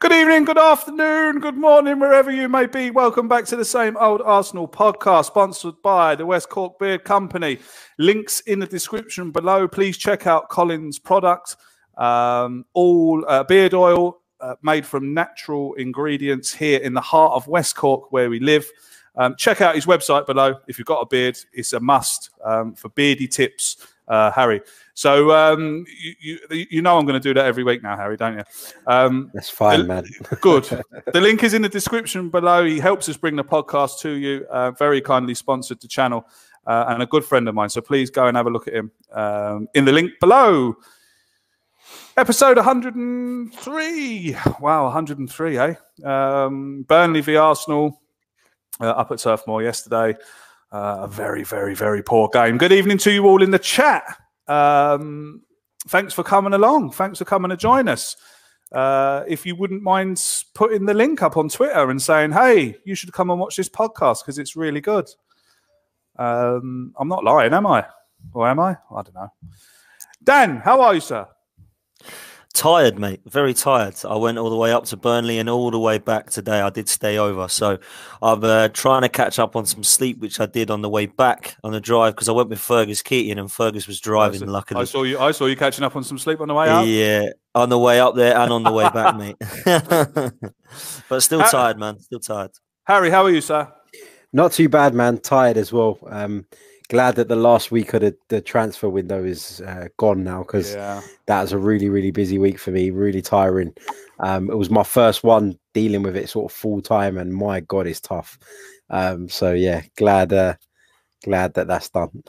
Good evening, good afternoon, good morning, wherever you may be. Welcome back to the same old Arsenal podcast, sponsored by the West Cork Beard Company. Links in the description below. Please check out Colin's product. Um, all uh, beard oil uh, made from natural ingredients here in the heart of West Cork, where we live. Um, check out his website below. If you've got a beard, it's a must um, for beardy tips, uh, Harry. So um, you, you, you know I'm going to do that every week now, Harry, don't you? Um, That's fine, the- man. Good. The link is in the description below. He helps us bring the podcast to you. Uh, very kindly sponsored the channel uh, and a good friend of mine. So please go and have a look at him um, in the link below. Episode 103. Wow, 103, eh? Um, Burnley v Arsenal uh, up at Turf Moor yesterday. Uh, a very, very, very poor game. Good evening to you all in the chat. Um, thanks for coming along. Thanks for coming to join us. Uh, if you wouldn't mind putting the link up on Twitter and saying, hey, you should come and watch this podcast because it's really good. Um, I'm not lying, am I? Or am I? I don't know. Dan, how are you, sir? Tired, mate. Very tired. I went all the way up to Burnley and all the way back today. I did stay over, so I'm uh, trying to catch up on some sleep, which I did on the way back on the drive because I went with Fergus Keating and Fergus was driving. luckily, I saw you. I saw you catching up on some sleep on the way out. Yeah, on the way up there and on the way back, mate. but still Ha- tired, man. Still tired. Harry, how are you, sir? Not too bad, man. Tired as well. Um, glad that the last week of the, the transfer window is uh, gone now because Yeah. that was a really, really busy week for me. Really tiring. Um, it was my first one dealing with it sort of full time, and my god, it's tough. Um, so yeah, glad, uh, glad that that's done.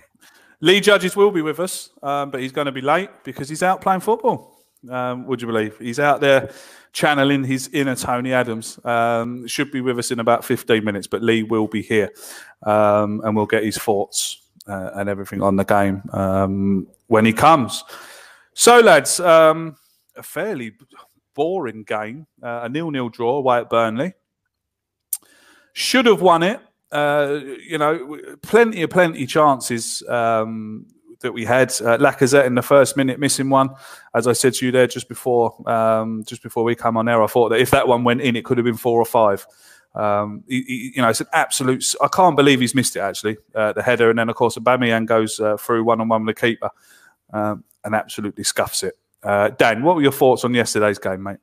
Lee Judges will be with us, um, but he's going to be late because he's out playing football. Um, would you believe? He's out there channeling his inner Tony Adams. Um, should be with us in about 15 minutes, but Lee will be here um, and we'll get his thoughts uh, and everything on the game um, when he comes. So, lads, um, a fairly boring game, uh, a nil-nil draw away at Burnley. Should have won it. Uh, you know, plenty of plenty chances um, that we had. Uh, Lacazette in the first minute missing one, as I said to you there just before, um, just before we come on air. I thought that if that one went in, it could have been four or five. Um, he- he- you know, it's an absolute. I can't believe he's missed it actually, uh, the header, and then of course Aubameyang goes uh, through one on one with the keeper um, and absolutely scuffs it. Uh, Dan, what were your thoughts on yesterday's game, mate?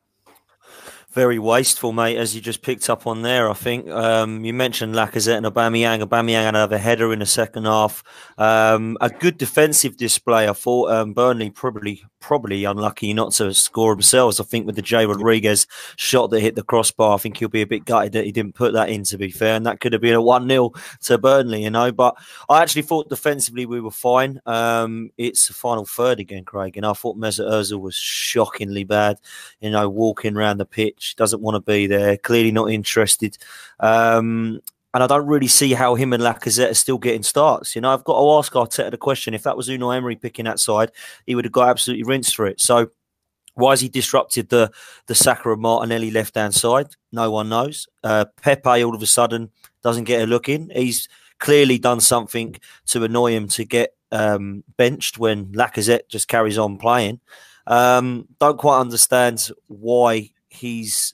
Very wasteful, mate, as you just picked up on there. I think um, you mentioned Lacazette and Aubameyang. Aubameyang had another header in the second half. Um, a good defensive display. I thought um, Burnley probably probably unlucky not to score themselves. I think with the Jay Rodriguez shot that hit the crossbar, I think he'll be a bit gutted that he didn't put that in. To be fair, and that could have been a one 0 to Burnley, you know. But I actually thought defensively we were fine. Um, it's the final third again, Craig, and I thought Mesut Ozil was shockingly bad. You know, walking around the pitch, doesn't want to be there, clearly not interested. Um, and I don't really see how him and Lacazette are still getting starts. You know, I've got to ask Arteta the question: if that was Unai Emery picking that side, he would have got absolutely rinsed for it. So, why has he disrupted the the Saka of Martinelli left hand side? No one knows. Uh, Pepe all of a sudden doesn't get a look in. He's clearly done something to annoy him to get um, benched when Lacazette just carries on playing. Um, don't quite understand why he's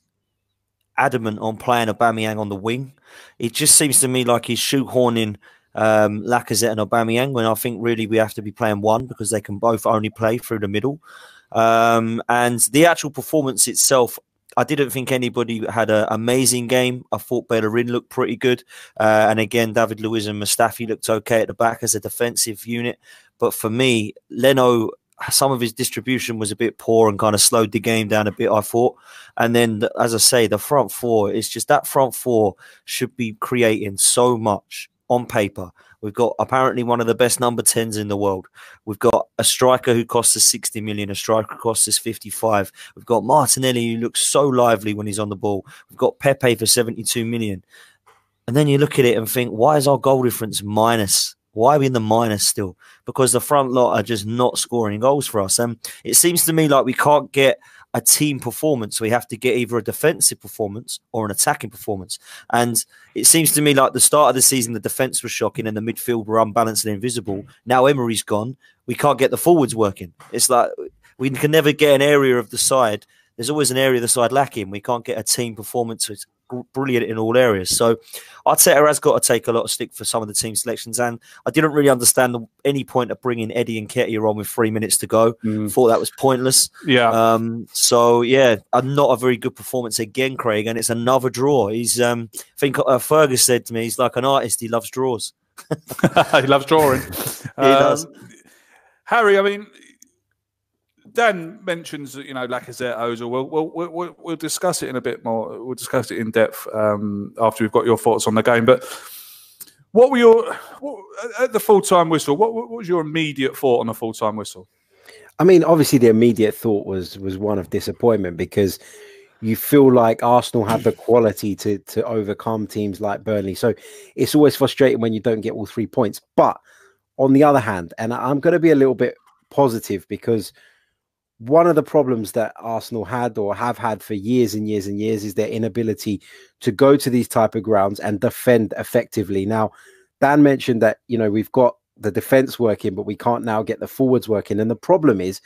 adamant on playing Aubameyang on the wing. It just seems to me like he's shoehorning um, Lacazette and Aubameyang when I think really we have to be playing one because they can both only play through the middle. Um, and the actual performance itself, I didn't think anybody had an amazing game. I thought Bellerin looked pretty good. Uh, and again, David Luiz and Mustafi looked okay at the back as a defensive unit. But for me, Leno some of his distribution was a bit poor and kind of slowed the game down a bit, I thought. And then, as I say, the front four is just that front four should be creating so much on paper. We've got apparently one of the best number 10s in the world. We've got a striker who costs us 60 million, a striker costs us 55. We've got Martinelli who looks so lively when he's on the ball. We've got Pepe for 72 million. And then you look at it and think, why is our goal difference minus why are we in the minus still? Because the front lot are just not scoring goals for us. And it seems to me like we can't get a team performance. We have to get either a defensive performance or an attacking performance. And it seems to me like the start of the season, the defense was shocking and the midfield were unbalanced and invisible. Now Emery's gone. We can't get the forwards working. It's like we can never get an area of the side. There's always an area of the side lacking. We can't get a team performance brilliant in all areas. So Arteta has got to take a lot of stick for some of the team selections. And I didn't really understand the, any point of bringing Eddie and Nketiah on with three minutes to go. Mm. Thought that was pointless. Yeah. Um, so yeah, not a very good performance again, Craig. And it's another draw. He's, um, I think uh, Fergus said to me, he's like an artist. He loves draws. he loves drawing. he um, does. Harry, I mean, Dan mentions you know Lacazette, Ozil. We'll, we'll, we'll, we'll discuss it in a bit more. We'll discuss it in depth um, after we've got your thoughts on the game. But what were your what, at the full time whistle? What, what, was your immediate thought on the full time whistle? I mean, obviously, the immediate thought was was one of disappointment because you feel like Arsenal have the quality to to overcome teams like Burnley. So it's always frustrating when you don't get all three points. But on the other hand, and I'm going to be a little bit positive because one of the problems that Arsenal had or have had for years and years and years is their inability to go to these type of grounds and defend effectively. Now, Dan mentioned that you know we've got the defense working, but we can't now get the forwards working. And the problem is,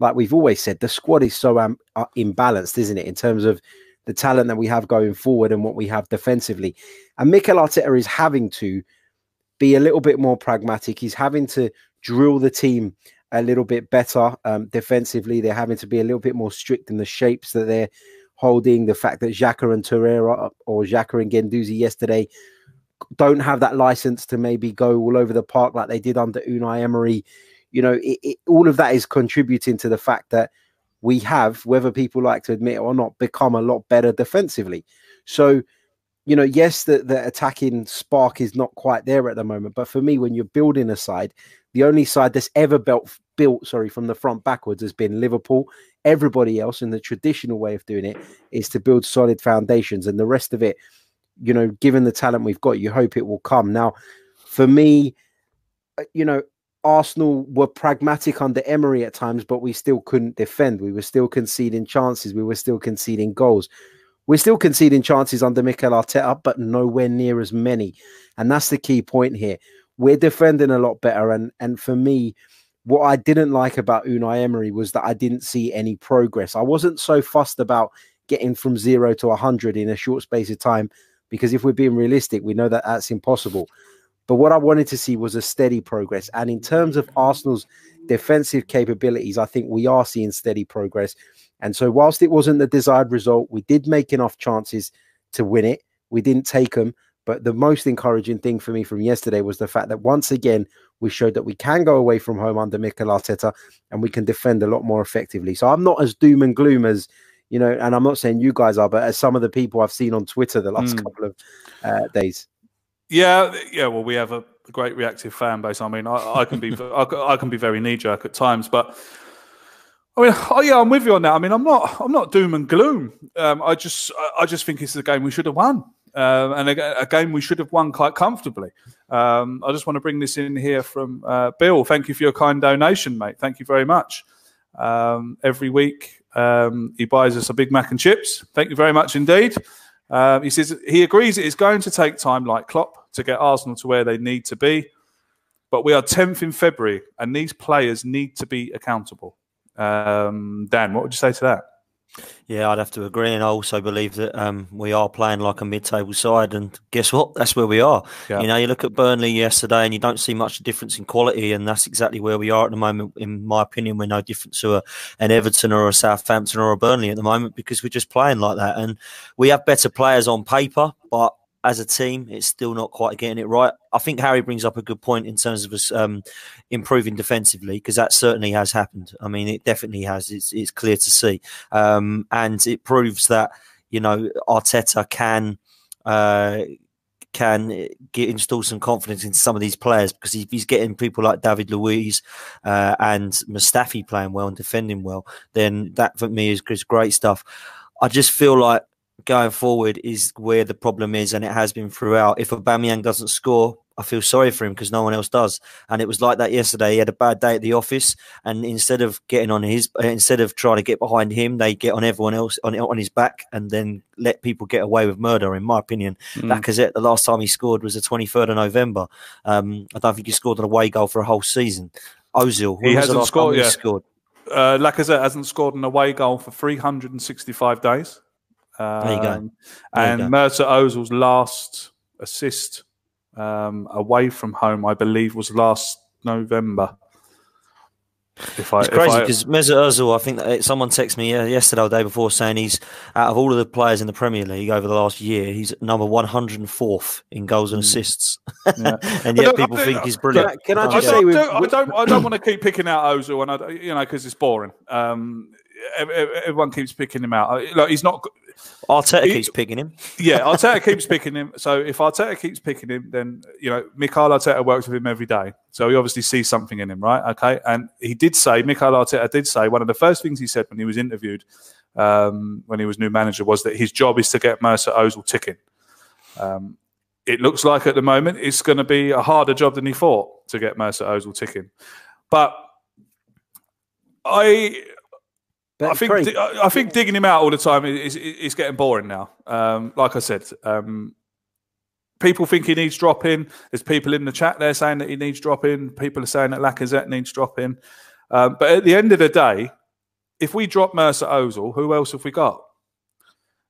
like we've always said, the squad is so um, uh, imbalanced, isn't it, in terms of the talent that we have going forward and what we have defensively. And Mikel Arteta is having to be a little bit more pragmatic. He's having to drill the team a little bit better um, defensively. They're having to be a little bit more strict in the shapes that they're holding. The fact that Xhaka and Torreira or Xhaka and Guendouzi yesterday don't have that license to maybe go all over the park like they did under Unai Emery. You know, it, it, all of that is contributing to the fact that we have, whether people like to admit it or not, become a lot better defensively. So, you know, yes, the, the attacking spark is not quite there at the moment. But for me, when you're building a side, the only side that's ever built built sorry from the front backwards has been Liverpool. Everybody else in the traditional way of doing it is to build solid foundations, and the rest of it, you know, given the talent we've got, you hope it will come. Now, for me, uh, you know, Arsenal were pragmatic under Emery at times, but we still couldn't defend. We were still conceding chances. We were still conceding goals. We're still conceding chances under Mikel Arteta, but nowhere near as many. And that's the key point here we're defending a lot better. And and for me, what I didn't like about Unai Emery was that I didn't see any progress. I wasn't so fussed about getting from zero to 100 in a short space of time because if we're being realistic, we know that that's impossible. But what I wanted to see was a steady progress. And in terms of Arsenal's defensive capabilities, I think we are seeing steady progress. And so, whilst it wasn't the desired result, we did make enough chances to win it. We didn't take them. But the most encouraging thing for me from yesterday was the fact that once again, we showed that we can go away from home under Mikel Arteta and we can defend a lot more effectively. So I'm not as doom and gloom as, you know, and I'm not saying you guys are, but as some of the people I've seen on Twitter the last Mm. couple of uh, days. Yeah, yeah. Well, we have a great reactive fan base. I mean, I, I can be, I, can be very knee jerk at times, but I mean, oh yeah, I'm with you on that. I mean, I'm not, I'm not doom and gloom. Um, I just, I- I just think it's a game we should have won, um, and a, a game we should have won quite comfortably. Um, I just want to bring this in here from uh, Bill. Thank you for your kind donation, mate. Thank you very much. Um, every week, um, he buys us a Big Mac and chips. Thank you very much indeed. Um, he says he agrees it is going to take time, like Klopp, to get Arsenal to where they need to be. But we are 10th in February, and these players need to be accountable. Um, Dan, what would you say to that? Yeah, I'd have to agree, and I also believe that um, we are playing like a mid-table side, and guess what? That's where we are. Yeah. You know, you look at Burnley yesterday, and you don't see much difference in quality, and that's exactly where we are at the moment. In my opinion, we're no different to a, an Everton or a Southampton or a Burnley at the moment because we're just playing like that, and we have better players on paper, but as a team, it's still not quite getting it right. I think Harry brings up a good point in terms of us um, improving defensively because that certainly has happened. I mean, it definitely has. It's, it's clear to see, um, and it proves that you know Arteta can. Uh, can get install some confidence into some of these players because if he's getting people like David Luiz uh, and Mustafi playing well and defending well, then that for me is, is great stuff. I just feel like going forward is where the problem is, and it has been throughout. If Aubameyang doesn't score, I feel sorry for him because no one else does. And it was like that yesterday. He had a bad day at the office, and instead of getting on his, uh, instead of trying to get behind him, they get on everyone else on on his back, and then let people get away with murder. In my opinion, Mm. Lacazette, the last time he scored was the twenty third of November. Um, I don't think he scored an away goal for a whole season. Ozil, He hasn't scored he yet. scored? Uh, Lacazette hasn't scored an away goal for 365 days. Um, you go. There you and go. Mesut Ozil's last assist um, away from home, I believe, was last November. If I, It's if crazy I- because Mesut Ozil, I think that someone texted me yesterday or the day before saying he's out of all of the players in the Premier League over the last year, he's number 104th in goals and assists. Yeah. and yet people I- think he's brilliant. Can I- can I I just don't, say with- I don't, I don't want to keep picking out Ozil, and I, you know, because it's boring. Um, ev- ev- everyone keeps picking him out. Uh, Look, he's not. Arteta keeps picking him. Yeah, Arteta keeps picking him. So if Arteta keeps picking him, then you know, Mikel Arteta works with him every day. So he obviously sees something in him, right? Okay, and he did say, Mikel Arteta did say one of the first things he said when he was interviewed, um, when he was new manager, was that his job is to get Mesut Ozil ticking. Um, it looks like at the moment it's going to be a harder job than he thought to get Mesut Ozil ticking, but I But I think Craig, I think digging him out all the time is, is, is getting boring now. Um, like I said, um, people think he needs dropping. There's people in the chat there saying that he needs dropping. People are saying that Lacazette needs dropping. Um, but at the end of the day, if we drop Mesut Ozil, who else have we got?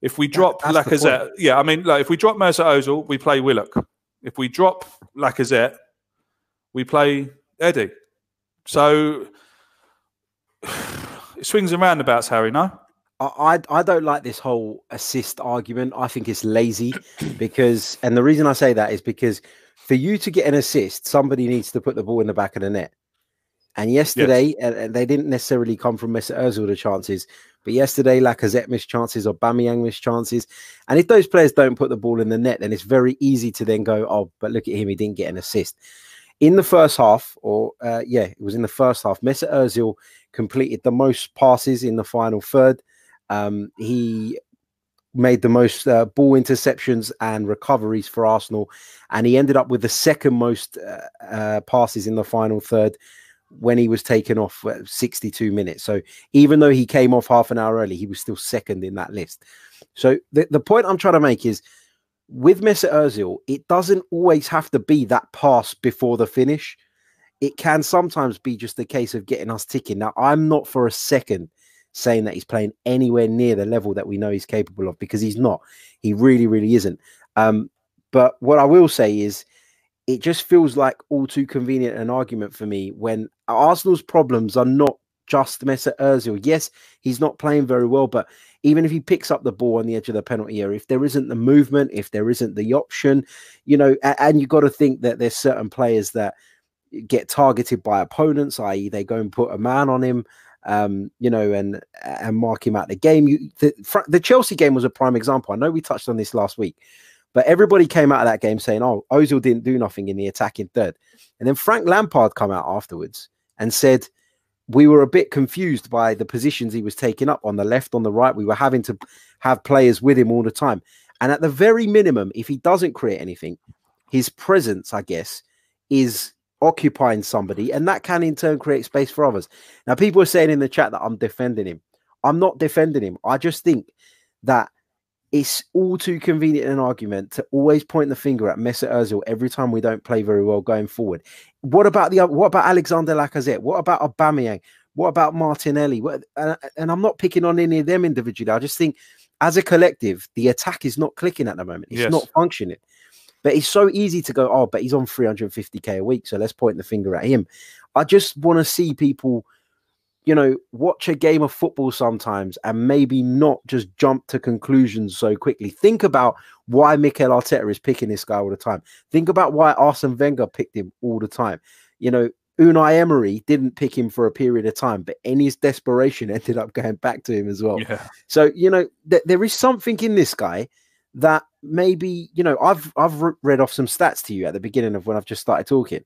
If we drop that's the Lacazette, yeah, I mean, like, if we drop Mesut Ozil, we play Willock. If we drop Lacazette, we play Eddie. So swings and roundabouts, Harry. No, I, I don't like this whole assist argument. I think it's lazy because, and the reason I say that is because for you to get an assist, somebody needs to put the ball in the back of the net. And yesterday, and and they didn't necessarily come from Mesut Ozil the chances, but yesterday Lacazette missed chances or Aubameyang missed chances. And if those players don't put the ball in the net, then it's very easy to then go, oh, but look at him, he didn't get an assist. In the first half, or uh, yeah, it was in the first half, Mesut Ozil completed the most passes in the final third. Um, he made the most uh, ball interceptions and recoveries for Arsenal, and he ended up with the second most uh, uh, passes in the final third when he was taken off at 62 minutes. So even though he came off half an hour early, he was still second in that list. So the, the point I'm trying to make is with Mesut Ozil, it doesn't always have to be that pass before the finish. It can sometimes be just a case of getting us ticking. Now, I'm not for a second saying that he's playing anywhere near the level that we know he's capable of because he's not. He really, really isn't. Um, but what I will say is, it just feels like all too convenient an argument for me when Arsenal's problems are not just Mesut Ozil. Yes, he's not playing very well, but even if he picks up the ball on the edge of the penalty area, if there isn't the movement, if there isn't the option, you know, and, and you got to think that there's certain players that get targeted by opponents, i.e., they go and put a man on him, um, you know, and and mark him out the game. You, the, the Chelsea game was a prime example. I know we touched on this last week, but everybody came out of that game saying, "Oh, Ozil didn't do nothing in the attacking third," and then Frank Lampard come out afterwards and said we were a bit confused by the positions he was taking up on the left, on the right. We were having to have players with him all the time. And at the very minimum, if he doesn't create anything, his presence, I guess, is occupying somebody, and that can in turn create space for others. Now, people are saying in the chat that I'm defending him. I'm not defending him. I just think that it's all too convenient an argument to always point the finger at Mesut Ozil every time we don't play very well going forward. What about the what about Alexander Lacazette? What about Aubameyang? What about Martinelli? What, and, and I'm not picking on any of them individually. I just think as a collective, the attack is not clicking at the moment. It's Yes. not functioning. But it's so easy to go, oh, but he's on 350k a week, so let's point the finger at him. I just want to see people, you know, watch a game of football sometimes and maybe not just jump to conclusions so quickly. Think about why Mikel Arteta is picking this guy all the time. Think about why Arsene Wenger picked him all the time. You know, Unai Emery didn't pick him for a period of time, but in his desperation ended up going back to him as well. Yeah. So you know, th- there is something in this guy that maybe you know. I've I've read off some stats to you at the beginning of when I've just started talking.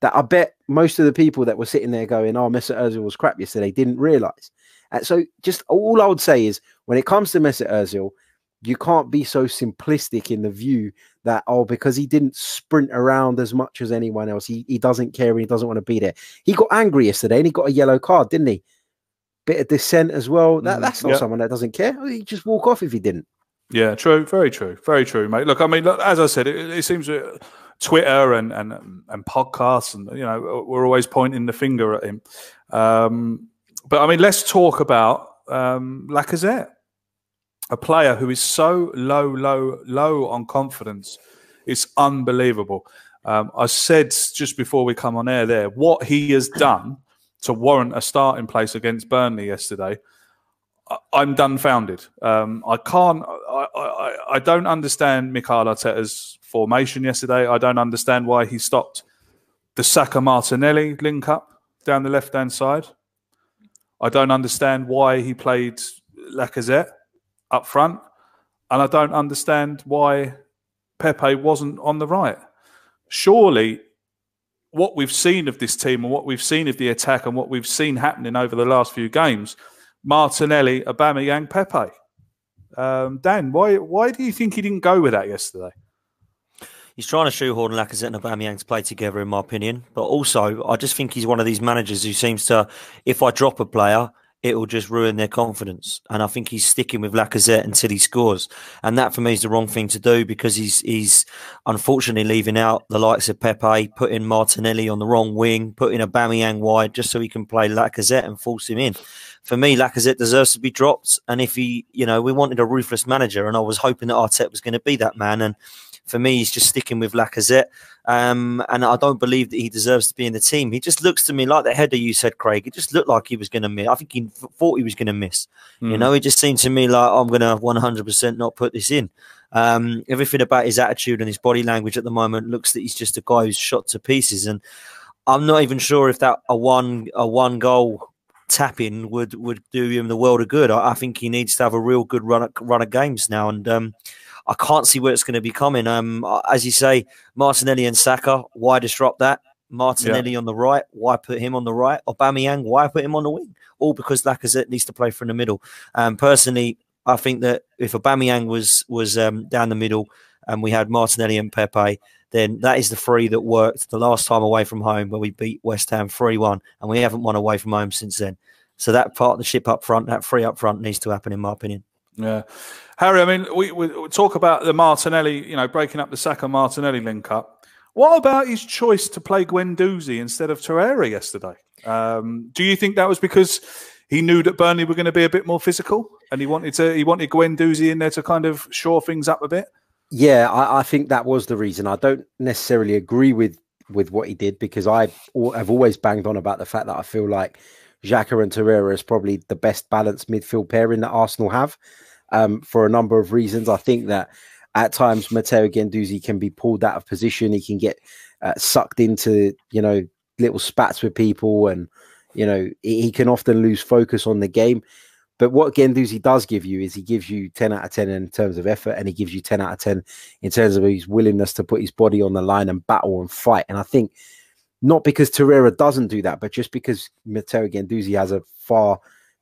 That I bet most of the people that were sitting there going, "Oh, Mesut Ozil was crap yesterday," didn't realize. And so, just all I would say is, when it comes to Mesut Ozil, you can't be so simplistic in the view that oh, because he didn't sprint around as much as anyone else, he, he doesn't care and he doesn't want to be there. He got angry yesterday and he got a yellow card, didn't he? Bit of dissent as well. That, Mm, that's not yeah. someone that doesn't care. He'd just walk off if he didn't. Yeah, true. Very true. Very true, mate. Look, I mean, look, as I said, it, it seems uh, Twitter and, and and podcasts, and you know, we're always pointing the finger at him. Um, but I mean, let's talk about um, Lacazette, a player who is so low, low, low on confidence. It's unbelievable. Um, I said just before we come on air there what he has done to warrant a starting place against Burnley yesterday. I'm dumbfounded. Um, I can't. I, I, I don't understand Mikel Arteta's formation yesterday. I don't understand why he stopped the Saka Martinelli link up down the left hand side. I don't understand why he played Lacazette up front, and I don't understand why Pepe wasn't on the right. Surely, what we've seen of this team and what we've seen of the attack and what we've seen happening over the last few games Martinelli, Aubameyang, Pepe. Um, Dan, why why do you think he didn't go with that yesterday? He's trying to shoehorn Lacazette and Aubameyang to play together, in my opinion. But also, I just think he's one of these managers who seems to, if I drop a player, it will just ruin their confidence. And I think he's sticking with Lacazette until he scores. And that, for me, is the wrong thing to do because he's he's unfortunately leaving out the likes of Pepe, putting Martinelli on the wrong wing, putting Aubameyang wide just so he can play Lacazette and force him in. For me, Lacazette deserves to be dropped. And if he, you know, we wanted a ruthless manager, and I was hoping that Arteta was going to be that man. And for me, he's just sticking with Lacazette. Um, and I don't believe that he deserves to be in the team. He just looks to me like the header you said, Craig. It just looked like he was going to miss. I think he thought he was going to miss. You know, it just seemed to me like I'm going to 100% not put this in. Um, everything about his attitude and his body language at the moment looks that he's just a guy who's shot to pieces. And I'm not even sure if that a one a one goal tapping would would do him the world of good. I, I think he needs to have a real good run of, run of games now, and um, I can't see where it's going to be coming. Um, as you say, Martinelli and Saka, why disrupt that? Martinelli on the right, why put him on the right? Aubameyang, why put him on the wing? All because Lacazette needs to play from the middle. Um, personally, I think that if Aubameyang was was um, down the middle and we had Martinelli and Pepe, then that is the three that worked the last time away from home where we beat West Ham 3 1, and we haven't won away from home since then. So that partnership up front, that three up front needs to happen, in my opinion. Yeah, Harry. I mean, we, we talk about the Martinelli, you know, breaking up the Saka Martinelli link up. What about his choice to play Guendouzi instead of Torreira yesterday? Um, do you think that was because he knew that Burnley were going to be a bit more physical, and he wanted to he wanted Guendouzi in there to kind of shore things up a bit? Yeah, I, I think that was the reason. I don't necessarily agree with with what he did because I have always banged on about the fact that I feel like Xhaka and Torreira is probably the best balanced midfield pairing that Arsenal have um, for a number of reasons. I think that at times Matteo Guendouzi can be pulled out of position. He can get uh, sucked into, you know, little spats with people and, you know, he, he can often lose focus on the game. But what Guendouzi does give you is he gives you 10 out of 10 in terms of effort and he gives you 10 out of 10 in terms of his willingness to put his body on the line and battle and fight. And I think not because Torreira doesn't do that, but just because Matteo Guendouzi has a far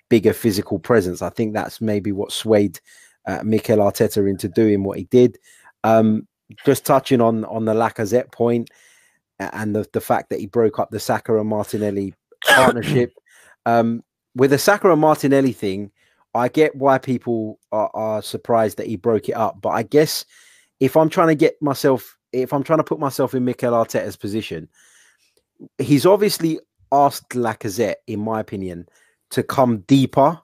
bigger physical presence. I think that's maybe what swayed uh, Mikel Arteta into doing what he did. Um, just touching on on the Lacazette point and the, the fact that he broke up the Saka and Martinelli partnership. Um, with the Saka and Martinelli thing, I get why people are, are, surprised that he broke it up. But I guess if I'm trying to get myself, if I'm trying to put myself in Mikel Arteta's position, he's obviously asked Lacazette, in my opinion, to come deeper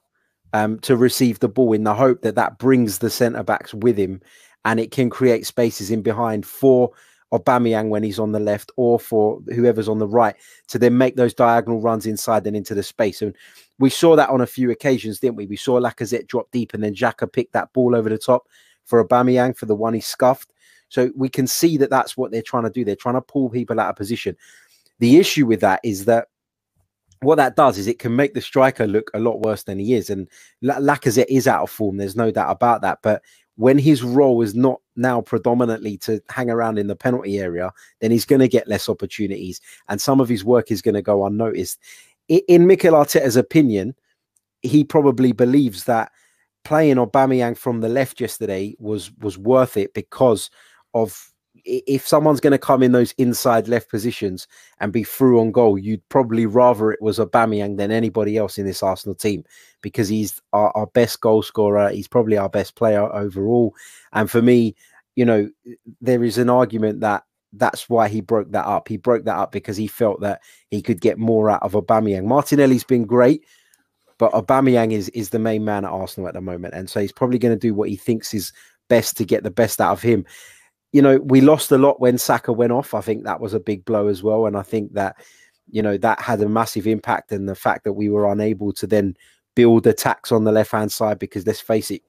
um, to receive the ball in the hope that that brings the centre backs with him and it can create spaces in behind for Aubameyang when he's on the left or for whoever's on the right to then make those diagonal runs inside and into the space. And we saw that on a few occasions, didn't we? We saw Lacazette drop deep and then Xhaka pick that ball over the top for Aubameyang for the one he scuffed. So we can see that that's what they're trying to do. They're trying to pull people out of position. The issue with that is that what that does is it can make the striker look a lot worse than he is. And Lacazette is out of form. There's no doubt about that. But when his role is not now predominantly to hang around in the penalty area, then he's going to get less opportunities, and some of his work is going to go unnoticed. In Mikel Arteta's opinion, he probably believes that playing Aubameyang from the left yesterday was was worth it because of if someone's going to come in those inside left positions and be through on goal, you'd probably rather it was Aubameyang than anybody else in this Arsenal team because he's our, our best goal scorer. He's probably our best player overall. And for me, you know, there is an argument that that's why he broke that up. He broke that up because he felt that he could get more out of Aubameyang. Martinelli's been great, but Aubameyang is is the main man at Arsenal at the moment, and so he's probably going to do what he thinks is best to get the best out of him you know, we lost a lot when Saka went off. I think that was a big blow as well. And I think that, you know, that had a massive impact. And the fact that we were unable to then build attacks on the left hand side, because let's face it,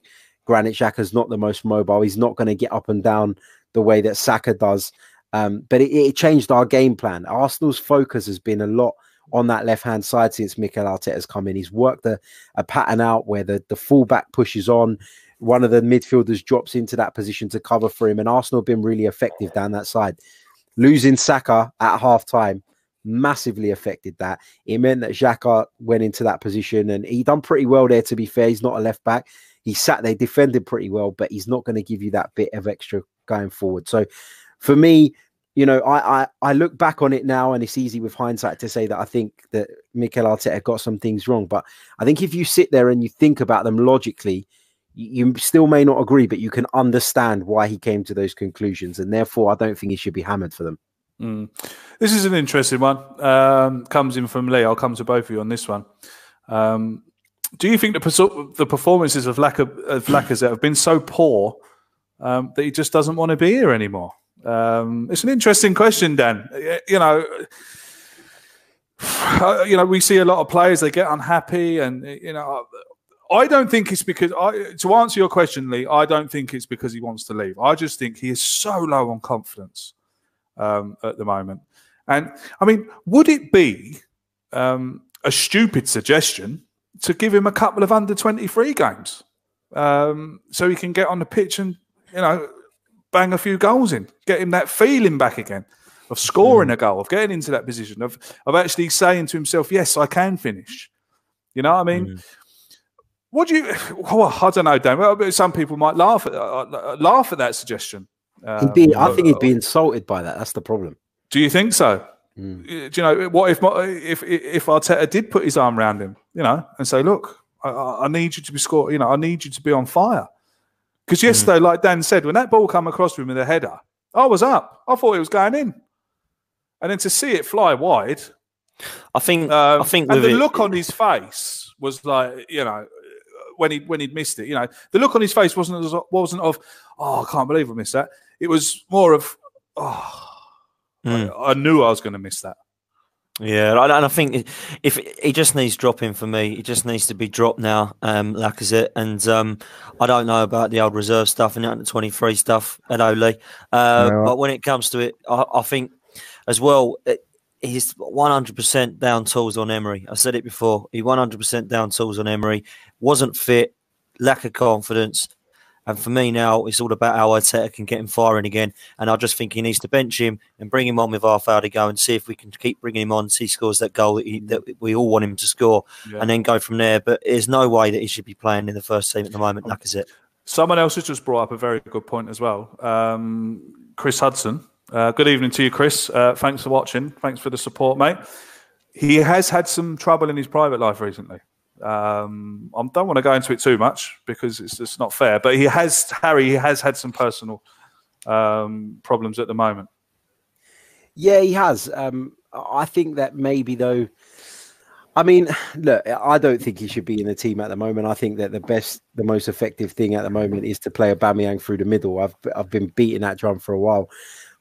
Granit Xhaka's not the most mobile. He's not going to get up and down the way that Saka does. Um, but it, it, changed our game plan. Arsenal's focus has been a lot on that left hand side since Mikel Arteta has come in. He's worked a, a pattern out where the, the fullback pushes on one of the midfielders drops into that position to cover for him. And Arsenal have been really effective down that side. Losing Saka at half time massively affected that. It meant that Xhaka went into that position and he done pretty well there, to be fair. He's not a left back. He sat there, defended pretty well, but he's not going to give you that bit of extra going forward. So for me, you know, I, I, I look back on it now and it's easy with hindsight to say that I think that Mikel Arteta got some things wrong. But I think if you sit there and you think about them logically, you still may not agree, but you can understand why he came to those conclusions, and therefore, I don't think he should be hammered for them. Mm. This is an interesting one. Um, comes in from Lee. I'll come to both of you on this one. Um, do you think the, the performances of, Lac- of Lacazette have been so poor um, that he just doesn't want to be here anymore? Um, it's an interesting question, Dan. You know, you know, we see a lot of players they get unhappy, and you know, I don't think it's because I, to answer your question, Lee. I don't think it's because he wants to leave. I just think he is so low on confidence um, at the moment. And I mean, would it be um, a stupid suggestion to give him a couple of under twenty three games um, so he can get on the pitch and you know bang a few goals in, get him that feeling back again of scoring mm. a goal, of getting into that position, of of actually saying to himself, "Yes, I can finish." You know what I mean? Mm. What do you? Well, I don't know, Dan. Well, Some people might laugh at uh, uh, laugh at that suggestion. Um, be, I think he'd be insulted by that. That's the problem. Do you think so? Mm. Do you know what if if if Arteta did put his arm around him, you know, and say, "Look, I, I need you to be scored. You know, I need you to be on fire." Because yesterday, mm. like Dan said, when that ball come across him with a header, I was up. I thought it was going in, and then to see it fly wide, I think. Um, I think, and the it, look on his face was like, you know, when he when he'd missed it. You know, the look on his face wasn't as, wasn't of oh I can't believe I missed that. It was more of oh mm. I, I, knew I was going to miss that. Yeah, and I think if he just needs dropping for me, he just needs to be dropped now, um, Lacazette. And um, I don't know about the old reserve stuff and the under twenty three stuff at Ole, uh, yeah. but when it comes to it, I, I think as well. It, he's 100% down tools on Emery. I said it before. He 100% down tools on Emery. Wasn't fit, lack of confidence. And for me now, it's all about how Arteta can get him firing again. And I just think he needs to bench him and bring him on with half hour to go and see if we can keep bringing him on. See he scores that goal that, he, that we all want him to score, yeah. and then go from there. But there's no way that he should be playing in the first team at the moment. Like it. Someone else has just brought up a very good point as well. Um, Chris Hudson. Uh, good evening to you, Chris. Uh, thanks for watching. Thanks for the support, mate. He has had some trouble in his private life recently. Um, I don't want to go into it too much because it's just not fair. But he has Harry. He has had some personal um, problems at the moment. Yeah, he has. Um, I think that maybe though. I mean, look, I don't think he should be in the team at the moment. I think that the best, the most effective thing at the moment is to play a Aubameyang through the middle. I've I've been beating that drum for a while,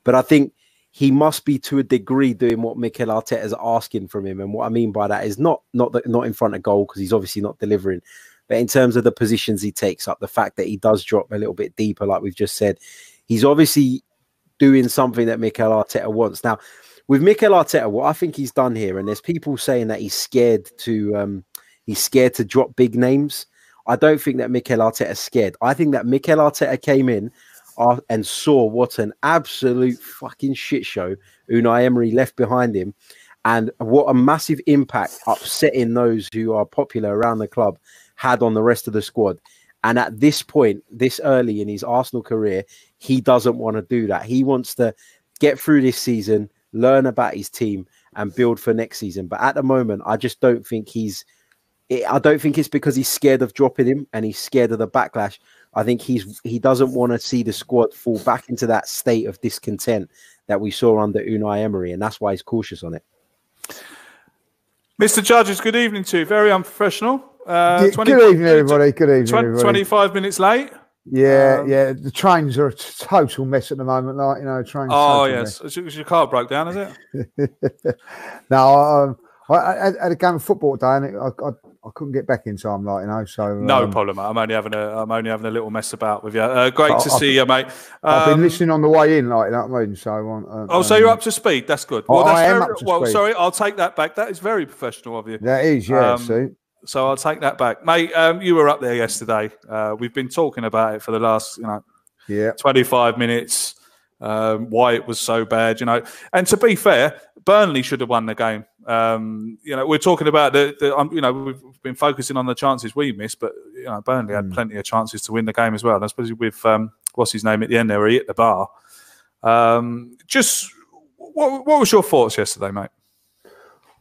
but I think he must be to a degree doing what Mikel Arteta is asking from him. And what I mean by that is not not not in front of goal because he's obviously not delivering, but in terms of the positions he takes up, the fact that he does drop a little bit deeper, like we've just said, he's obviously doing something that Mikel Arteta wants. Now, with Mikel Arteta, what I think he's done here, and there's people saying that he's scared to um, he's scared to drop big names. I don't think that Mikel Arteta is scared. I think that Mikel Arteta came in and saw what an absolute fucking shit show Unai Emery left behind him, and what a massive impact upsetting those who are popular around the club had on the rest of the squad. And at this point, this early in his Arsenal career, he doesn't want to do that. He wants to get through this season, learn about his team, and build for next season. But at the moment, I just don't think he's. I don't think it's because he's scared of dropping him and he's scared of the backlash. I think he's he doesn't want to see the squad fall back into that state of discontent that we saw under Unai Emery, and that's why he's cautious on it. Mr. Judges, good evening to you. Very unprofessional. Uh, 20, good evening, everybody. Good evening, 20, everybody. 25 minutes late. Yeah, um, yeah. The trains are a total mess at the moment. Like you know, trains. Oh yes, mess. your car broke down, is it? no, um, I, I, had a game of football today, and it, I, I, I couldn't get back in time, like you know. So no um, problem. I'm only having a I'm only having a little mess about with you. Uh, great to I, see you, mate. Um, I've been um, listening on the way in, like that. I mean, so uh, oh, so you're um, up to speed. That's good. Well, that's I am very, up to well, speed. sorry, I'll take that back. That is very professional of you. That is, yeah. Um, see. So I'll take that back, mate. Um, you were up there yesterday. Uh, we've been talking about it for the last, you know, yeah, 25 minutes. Um, why it was so bad, you know. And to be fair, Burnley should have won the game. Um, you know, we're talking about the, the um, you know, we've been focusing on the chances we missed, but you know, Burnley had mm. plenty of chances to win the game as well. I suppose with um, what's his name at the end there, where he hit the bar. Um, just what, what was your thoughts yesterday, mate?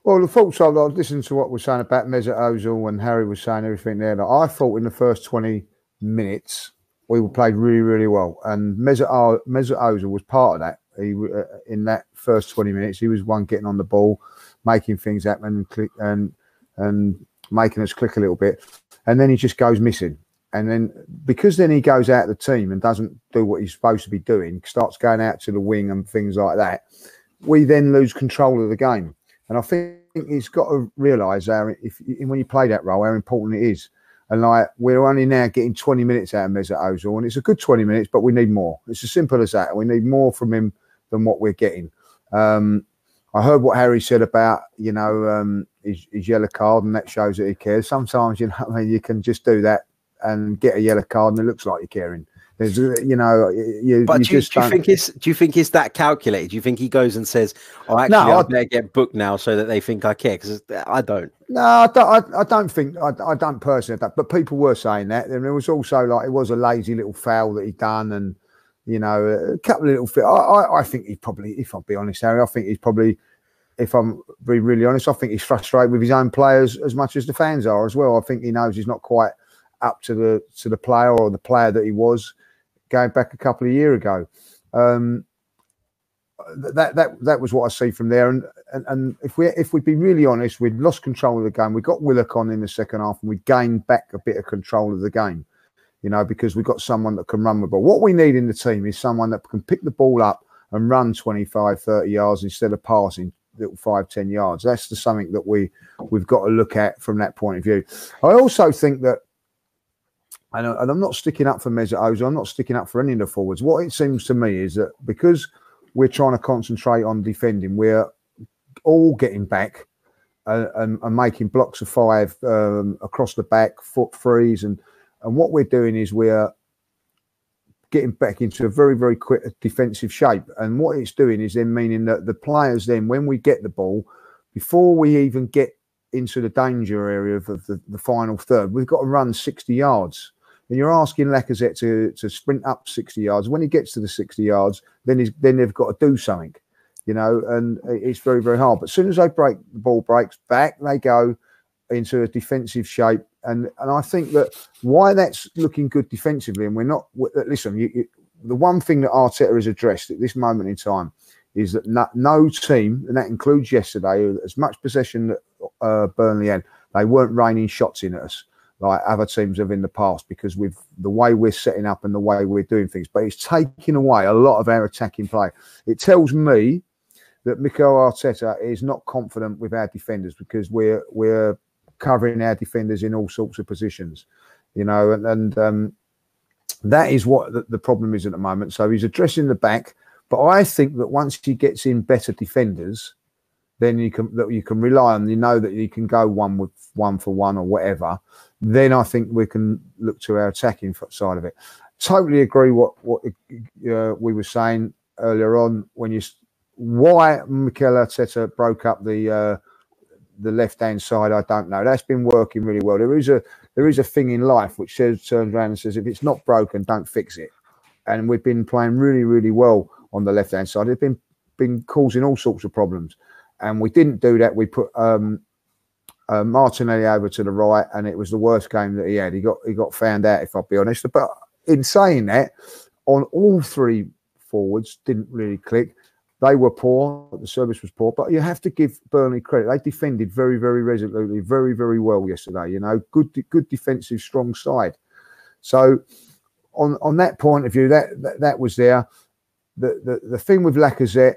Well, the thoughts I listened to what we're saying about Mesut Ozil and Harry was saying everything there. That I thought in the first twenty minutes we played really, really well, and Mesut, Mesut Ozil was part of that. He uh, in that first twenty minutes, he was one getting on the ball, making things happen, and click and and making us click a little bit, and then he just goes missing. And then because then he goes out of the team and doesn't do what he's supposed to be doing, starts going out to the wing and things like that, we then lose control of the game. And I think he's got to realise how if when you play that role, how important it is. And like we're only now getting 20 minutes out of Mesut Ozil, and it's a good 20 minutes, but we need more. It's as simple as that. We need more from him than what we're getting. Um, I heard what Harry said about you know um, his, his, yellow card, and that shows that he cares. Sometimes you know, I mean, you can just do that and get a yellow card, and it looks like you're caring. There's, you know, you, but you do, you, do you think it's do you think it's that calculated? Do you think he goes and says, "Oh, actually, no, I better get booked now so that they think I care"? Because I don't. No, I don't. I, I don't think. I, I don't personally. That, but people were saying that, and it was also like it was a lazy little foul that he done, and you know, a couple of little. I, I, I think he probably, if I'll be honest, Harry, I think he's probably if I'm being really honest, I think he's frustrated with his own players as much as the fans are as well. I think he knows he's not quite up to the to the player or the player that he was going back a couple of years ago. Um, that that that was what I see from there. And, and and if we if we'd be really honest, we'd lost control of the game. We got Willock on in the second half, and we gained back a bit of control of the game. You know, because we've got someone that can run the ball. What we need in the team is someone that can pick the ball up and run 25, 30 yards instead of passing little five ten yards. That's the something that we we've got to look at from that point of view. I also think that. And, I'm not sticking up for Mesut Ozil. I'm not sticking up for any of the forwards. What it seems to me is that because we're trying to concentrate on defending, we're all getting back and, and, and making blocks of five um, across the back, foot threes, and and what we're doing is we're getting back into a very very quick defensive shape. And what it's doing is then meaning that the players then, when we get the ball, before we even get into the danger area of, the, the final third, we've got to run 60 yards. And you're asking Lacazette to, to sprint up 60 yards. When he gets to the 60 yards, then he's, then they've got to do something, you know, and it's very, very hard. But as soon as they break, the ball breaks back, they go into a defensive shape. And and I think that why that's looking good defensively, and we're not, listen, you, you, the one thing that Arteta has addressed at this moment in time is that no, no team, and that includes yesterday, as much possession that uh, Burnley had, they weren't raining shots in at us like other teams have in the past because with the way we're setting up and the way we're doing things. But it's taking away a lot of our attacking play. It tells me that Mikel Arteta is not confident with our defenders because we're we're covering our defenders in all sorts of positions, you know, and, and um, that is what the, the problem is at the moment. So he's addressing the back, but I think that once he gets in better defenders, then you can that you can rely on. You know that you can go one with one for one or whatever. Then I think we can look to our attacking side of it. Totally agree what what uh, we were saying earlier on when you why Mikel Arteta broke up the uh, the left hand side. I don't know. That's been working really well. There is a there is a thing in life which says turns around and says if it's not broken, don't fix it. And we've been playing really really well on the left hand side. It's been been causing all sorts of problems and we didn't do that. We put um, uh, Martinelli over to the right, and it was the worst game that he had. He got he got found out, if I'll be honest. But in saying that, on all three forwards didn't really click. They were poor. The service was poor, but you have to give Burnley credit. They defended very, very resolutely, very, very well yesterday. You know, good, good defensive, strong side. So, on on that point of view, that that, that was there. The, the the thing with Lacazette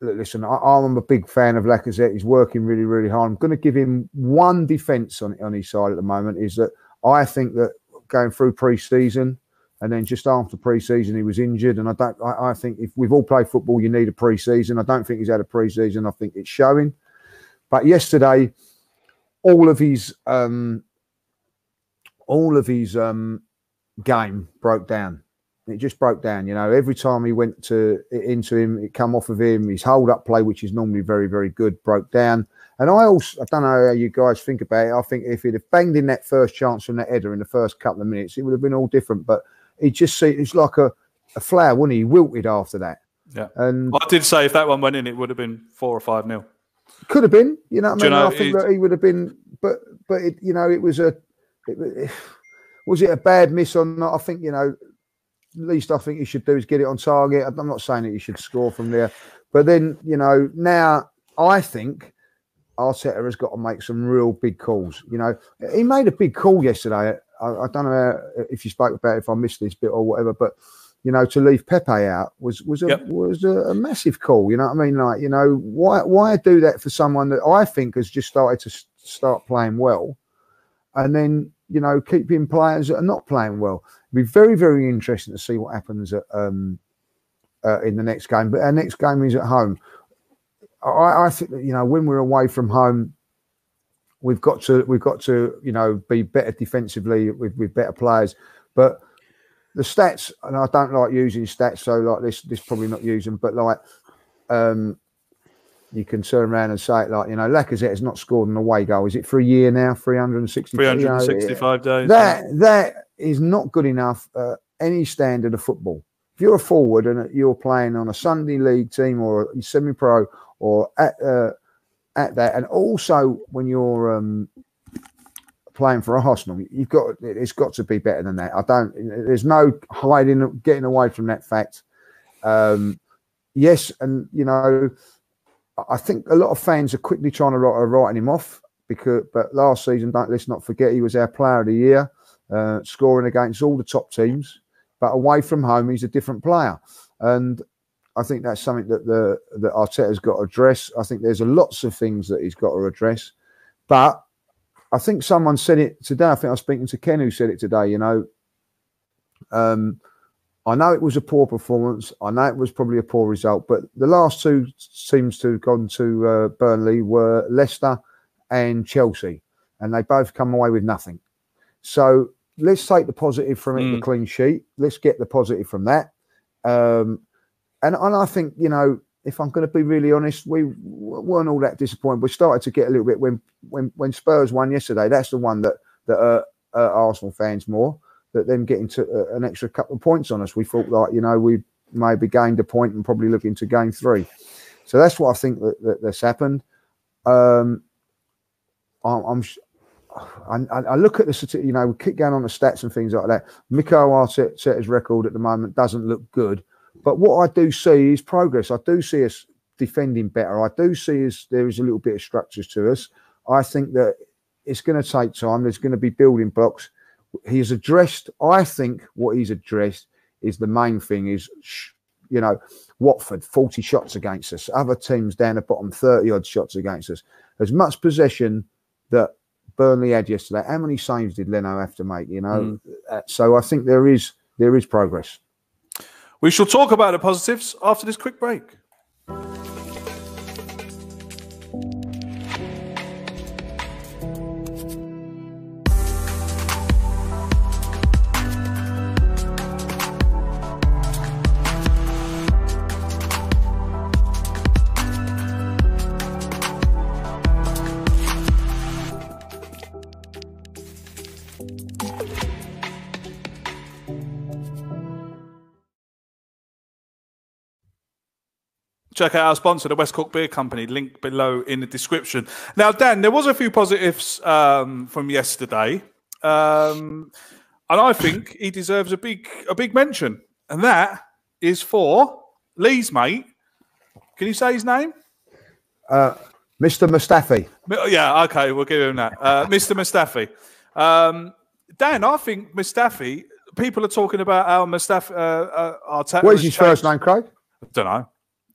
listen, I, I'm a big fan of Lacazette. He's working really, really hard. I'm going to give him one defence on on his side at the moment. Is that I think that going through pre-season and then just after pre-season he was injured, and I don't. I, I think if we've all played football, you need a pre-season. I don't think he's had a pre-season. I think it's showing. But yesterday, all of his um, all of his um, game broke down. It just broke down. You know, every time he went to into him, it come off of him. His hold up play, which is normally very, very good, broke down. And I also, I don't know how you guys think about it. I think if he'd have banged in that first chance from that header in the first couple of minutes, it would have been all different. But he just see it's like a, a flower, wouldn't he? He wilted after that. Yeah. And I did say if that one went in, it would have been four or five nil. could have been, you know what I Do you mean? know, I think that he would have been, but but it, you know, it was a, it, was it a bad miss or not? I think you know, least I think you should do is get it on target. I'm not saying that you should score from there, but then you know, now I think Arteta has got to make some real big calls. You know, he made a big call yesterday. I, I don't know if you spoke about it, if I missed this bit or whatever, but you know, to leave Pepe out was was a Yep. was a, a massive call. You know what I mean? Like, you know, why why do that for someone that I think has just started to start playing well, and then you know keeping players that are not playing well. It'd be very very interesting to see what happens at, um, uh, in the next game. But our next game is at home. I, I think you know when we're away from home, we've got to we've got to you know be better defensively with, with better players. But the stats, and I don't like using stats, so like this this probably not using, but like um you can turn around and say it like you know Lacazette has not scored an away goal. Is it for a year now? Three hundred and sixty. 365 days. That that is not good enough uh, any standard of football. If you're a forward and you're playing on a Sunday league team or a semi-pro or at uh, at that, and also when you're um, playing for Arsenal, you've got it's got to be better than that. I don't. There's no hiding, getting away from that fact. Um, yes, and you know, I think a lot of fans are quickly trying to write, are writing him off because. But last season, don't let's not forget, he was our Player of the Year, uh, scoring against all the top teams. But away from home, he's a different player, and I think that's something that the that Arteta's got to address. I think there's a lots of things that he's got to address, but I think someone said it today. I think I was speaking to Ken who said it today. You know, um, I know it was a poor performance. I know it was probably a poor result, but the last two teams to have gone to uh, Burnley were Leicester and Chelsea, and they both come away with nothing. So let's take the positive from it, the clean sheet. Let's get the positive from that. Um, and, and I think, you know, if I'm going to be really honest, we weren't all that disappointed. We started to get a little bit when when when Spurs won yesterday. That's the one that that Arsenal fans more that them getting to uh, an extra couple of points on us. We thought like you know we maybe gained a point and probably looking to gain three. So that's what I think that, that that's happened. Um, I'm, I'm I, I I look at the you know we keep going on the stats and things like that. Mikel Arteta's record at the moment doesn't look good, but what I do see is progress. I do see us defending better. I do see us there is a little bit of structures to us. I think that it's going to take time. There's going to be building blocks. He's addressed. I think what he's addressed is the main thing is sh- you know Watford 40 shots against us. Other teams down the bottom 30 odd shots against us. As much possession that Burnley had yesterday. How many saves did Leno have to make? You know, Uh, so I think there is there is progress. We shall talk about the positives after this quick break. Check out our sponsor, the West Cork Beer Company, link below in the description. Now, Dan, there was a few positives um, from yesterday, um, and I think he deserves a big a big mention, and that is for Lee's mate. Can you say his name? Uh, Mr. Mustafi. Yeah, okay, we'll give him that. Uh, Mr. Mustafi. Um, Dan, I think Mustafi, people are talking about our Mustafi, uh, uh, Arteta. What is his first name, Craig? I don't know.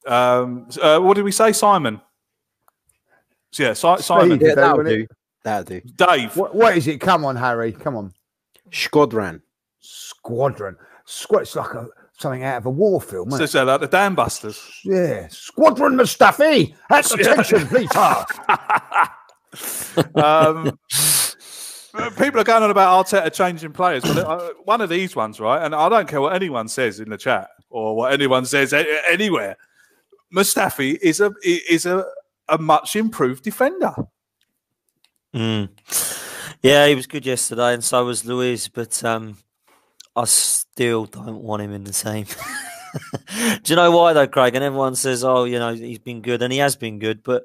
Um, uh, what did we say? Simon. So, yeah, si- Simon. Yeah, that'll wouldn't do. That'll do. Dave. What, what is it? Come on, Harry. Come on. Squadron. Squadron. Squad. It's like a, something out of a war film. isn't So, so like the Dan Busters. Yeah. Squadron Mustafi. At attention, please. sir. um, people are going on about Arteta changing players, but uh, one of these ones, right? And I don't care what anyone says in the chat or what anyone says a- anywhere. Mustafi is a is a, a much improved defender. Mm. Yeah, he was good yesterday, and so was Luiz. But um, I still don't want him in the team. Do you know why though, Craig? And everyone says, "Oh, you know, he's been good," and he has been good, but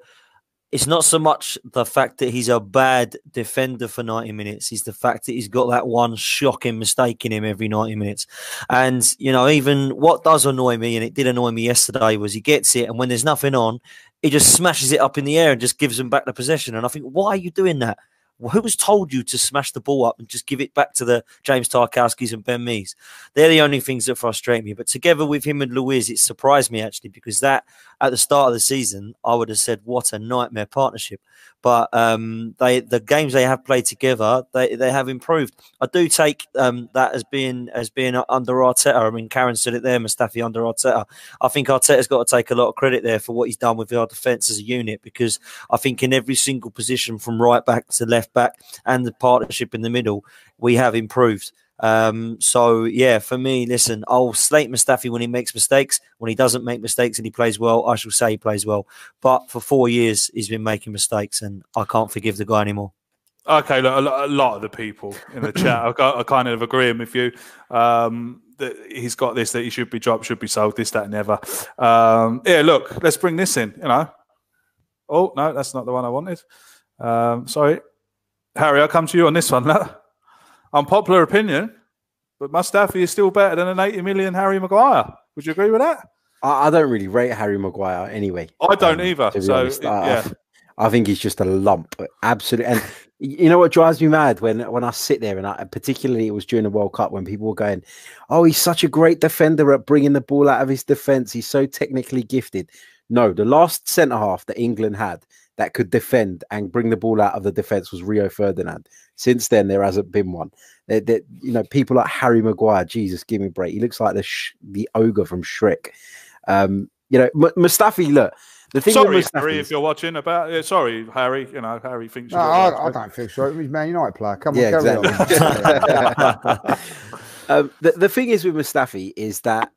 it's not so much the fact that he's a bad defender for 90 minutes, it's the fact that he's got that one shocking mistake in him every 90 minutes. And, you know, even what does annoy me, and it did annoy me yesterday, was he gets it, and when there's nothing on, he just smashes it up in the air and just gives them back the possession. And I think, why are you doing that? Who has told you to smash the ball up and just give it back to the James Tarkowskis and Ben Mees? They're the only things that frustrate me. But together with him and Luiz, it surprised me actually because that at the start of the season, I would have said what a nightmare partnership. But um, they the games they have played together, they, they have improved. I do take um, that as being as being under Arteta. I mean, Karen said it there, Mustafi under Arteta. I think Arteta's got to take a lot of credit there for what he's done with our defence as a unit because I think in every single position from right back to left back and the partnership in the middle, we have improved. Um, so yeah, for me, listen, I'll slate Mustafi when he makes mistakes. When he doesn't make mistakes and he plays well, I shall say he plays well. But for four years, he's been making mistakes, and I can't forgive the guy anymore. Okay, look, a, lo- a lot of the people in the chat I kind of agree with you. Um, that he's got this, that he should be dropped, should be sold, this, that, and other. Um, yeah, look, let's bring this in. You know. Oh no, that's not the one I wanted. Um, sorry, Harry, I'll come to you on this one. Unpopular opinion, but Mustafi is still better than an 80 million Harry Maguire. Would you agree with that? I, I don't really rate Harry Maguire anyway. I don't um, either. So honest. I, I yeah, th- I think he's just a lump. Absolutely. And You know what drives me mad when when I sit there and I, particularly it was during the World Cup when people were going, "Oh, he's such a great defender at bringing the ball out of his defense. He's so technically gifted." No, the last centre half that England had that could defend and bring the ball out of the defense was Rio Ferdinand. Since then, there hasn't been one. That you know, people like Harry Maguire. Jesus, give me a break. He looks like the sh- the ogre from Shrek. Um, you know, M- Mustafi. Look, the thing sorry, with Mustafi Harry, is- if you're watching about. Uh, sorry, Harry. You know, Harry thinks. No, you're I, right. I don't think so. He's Man United player. Come Yeah, on, carry exactly. on. um, the, the thing is with Mustafi is that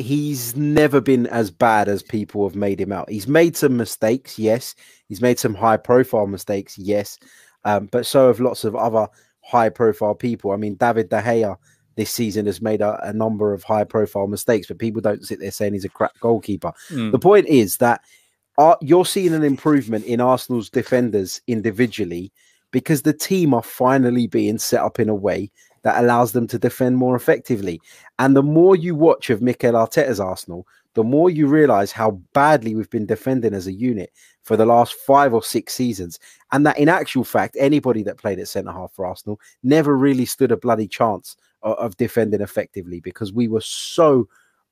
he's never been as bad as people have made him out. He's made some mistakes, yes. He's made some high profile mistakes, yes. Um, but so have lots of other high profile people. I mean, David De Gea this season has made a, a number of high profile mistakes, but people don't sit there saying he's a crap goalkeeper. Mm. The point is that uh, you're seeing an improvement in Arsenal's defenders individually because the team are finally being set up in a way that allows them to defend more effectively. And the more you watch of Mikel Arteta's Arsenal, the more you realize how badly we've been defending as a unit for the last five or six seasons. And that in actual fact, anybody that played at centre half for Arsenal never really stood a bloody chance of, of defending effectively because we were so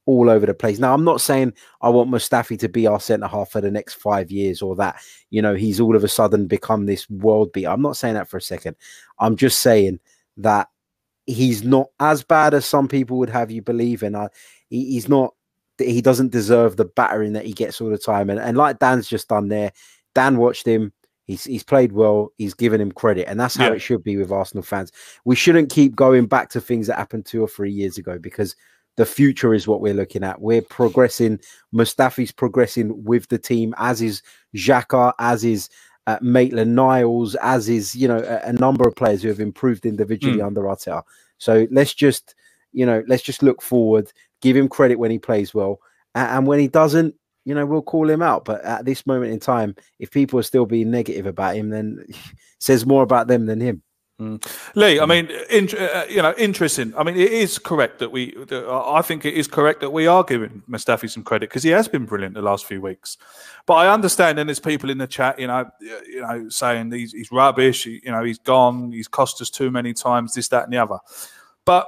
all over the place. Now, I'm not saying I want Mustafi to be our centre half for the next five years or that, you know, he's all of a sudden become this world beat. I'm not saying that for a second. I'm just saying that he's not as bad as some people would have you believe in. I, he, he's not, he doesn't deserve the battering that he gets all the time. And, and like Dan's just done there, Dan watched him. He's, he's played well. He's given him credit. And that's how Yeah. it should be with Arsenal fans. We shouldn't keep going back to things that happened two or three years ago because the future is what we're looking at. We're progressing. Mustafi's progressing with the team, as is Xhaka, as is uh, Maitland Niles, as is you know a, a number of players who have improved individually under Arteta. So let's just you know let's just look forward, give him credit when he plays well, a- and when he doesn't, you know we'll call him out. But at this moment in time, if people are still being negative about him, then says more about them than him. Lee, I mean, in, uh, you know, interesting. I mean, it is correct that we. that- I think it is correct that we are giving Mustafi some credit because he has been brilliant the last few weeks. But I understand, and there's people in the chat, you know, you know, saying he's, he's rubbish. he- You know, he's gone. He's cost us too many times. This, that, and the other. But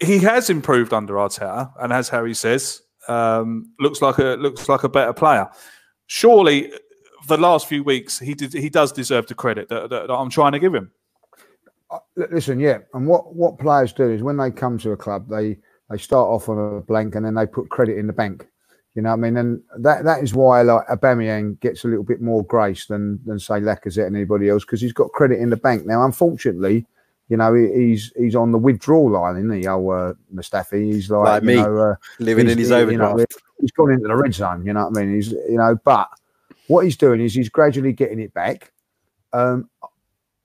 he has improved under Arteta, and as Harry says, um, looks like a looks like a better player. Surely, the last few weeks, he did he does deserve the credit that, that, that I'm trying to give him. Listen, yeah, and what what players do is when they come to a club, they they start off on a blank and then they put credit in the bank. You know what I mean? And that that is why like Aubameyang gets a little bit more grace than than say Lacazette and anybody else because he's got credit in the bank. Now, unfortunately, you know he, he's he's on the withdrawal line, isn't he? Oh, uh, Mustafi, he's like, Like you me, know, uh, living in his you know, overdraft. he's gone into the red zone. You know what I mean? He's you know, but what he's doing is he's gradually getting it back. Um,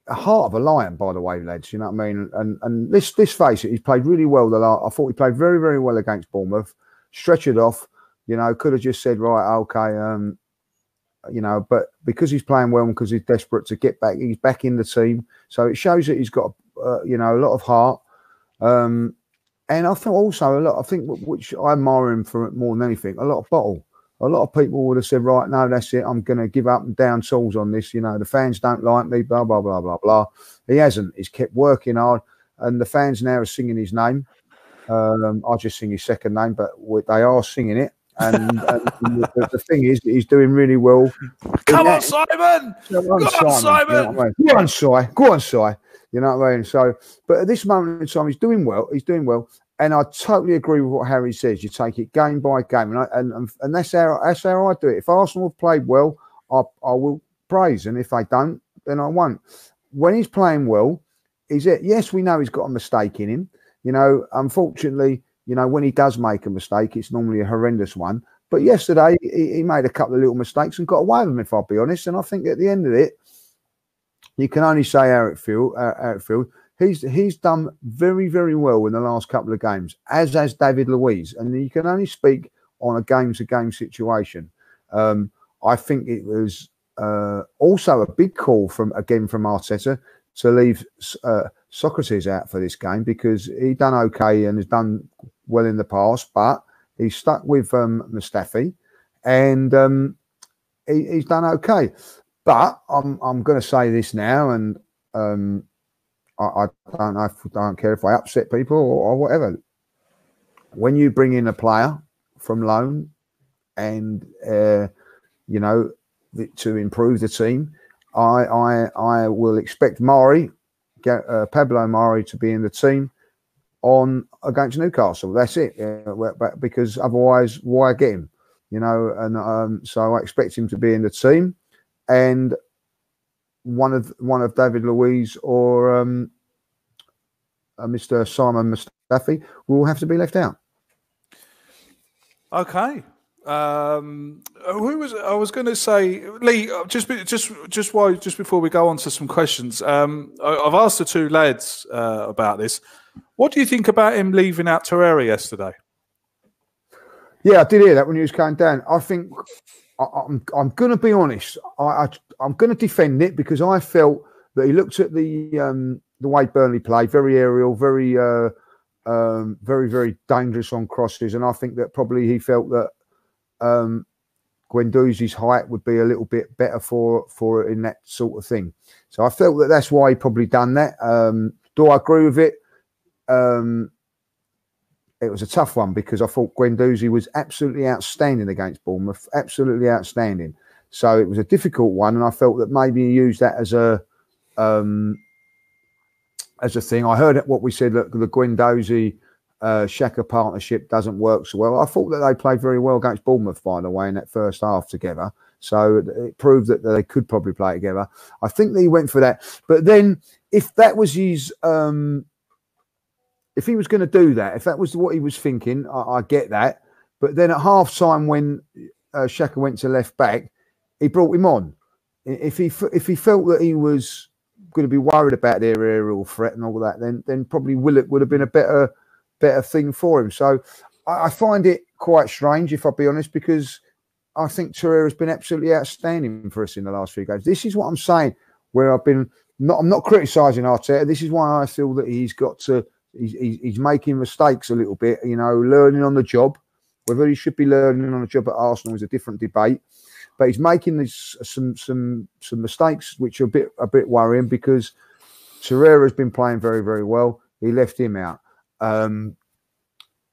a heart of a lion, by the way, lads. You know what I mean? And and let's let's face it, he's played really well. The last, I thought he played very very well against Bournemouth. Stretch it off, you know, could have just said right, okay, um, you know, but because he's playing well and because he's desperate to get back, he's back in the team. So it shows that he's got, uh, you know, a lot of heart. Um, and I think also a lot. I think which I admire him for more than anything, a lot of bottle. A lot of people would have said, right, no, that's it. I'm going to give up and down tools on this. You know, the fans don't like me, blah, blah, blah, blah, blah. He hasn't. He's kept working hard. And the fans now are singing his name. Um, I just sing his second name, but they are singing it. And, and the, the thing is, he's doing really well. Come on, Simon! Go Go on, on, Simon. You know I mean? Go on, Si. Go on, Si. You know what I mean? So, but at this moment in time, he's doing well. He's doing well, and I totally agree with what Harry says. You take it game by game, and I, and, and that's how that's how I do it. If Arsenal have played well, I I will praise, and if they don't, then I won't. When he's playing well, is it? Yes, we know he's got a mistake in him. You know, unfortunately, you know when he does make a mistake, it's normally a horrendous one. But yesterday, he, he made a couple of little mistakes and got away with them. If I'll be honest, and I think at the end of it, you can only say how it feel. How it. He's he's done very very well in the last couple of games, as has David Luiz, and you can only speak on a game to game situation. Um, I think it was uh, also a big call from again from Arteta to leave uh, Sokratis out for this game because he done okay and has done well in the past, but he's stuck with um, Mustafi, and um, he, he's done okay. But I'm I'm going to say this now, and um, I, I don't know if I don't care if I upset people or, or whatever. When you bring in a player from loan, and uh, you know to improve the team, I I I will expect Mari, uh, Pablo Mari, to be in the team on against Newcastle. That's it. Because otherwise, why get him? You know, and um, so I expect him to be in the team, and one of one of David Luiz or um, uh, Mr. Simon Mustafi will have to be left out. Okay. Um, who was I was going to say Lee? uh, Just just just why just before we go on to some questions, um, I, I've asked the two lads uh, about this. What do you think about him leaving out Torreira yesterday? Yeah, I did hear that when he was going down. I think I'm I'm going to be honest. I, I I'm going to defend it because I felt that he looked at the um, the way Burnley play, very aerial, very uh, um, very very dangerous on crosses, and I think that probably he felt that um, height would be a little bit better for for in that sort of thing. So I felt that that's why he probably done that. Um, do I agree with it? Um, it was a tough one because I thought Guendouzi was absolutely outstanding against Bournemouth, absolutely outstanding. So it was a difficult one, and I felt that maybe he used that as a um, as a thing. I heard what we said that the Guendouzi uh, Xhaka partnership doesn't work so well. I thought that they played very well against Bournemouth, by the way, in that first half together. So it proved that they could probably play together. I think that he went for that. But then, if that was his, um, if he was going to do that, if that was what he was thinking, I, I get that. But then at half time, when uh, Xhaka went to left back, he brought him on. If he if he felt that he was going to be worried about their aerial threat and all that, then then probably Willett would have been a better better thing for him. So I, I find it quite strange, if I'll be honest, because I think Torreira has been absolutely outstanding for us in the last few games. This is what I'm saying, where I've been not I'm not criticising Arteta. This is why I feel that he's got to he's, he's, making mistakes a little bit, you know, learning on the job. Whether he should be learning on the job at Arsenal is a different debate. But he's making some some some mistakes which are a bit a bit worrying because Torreira has been playing very very well. He left him out. Um,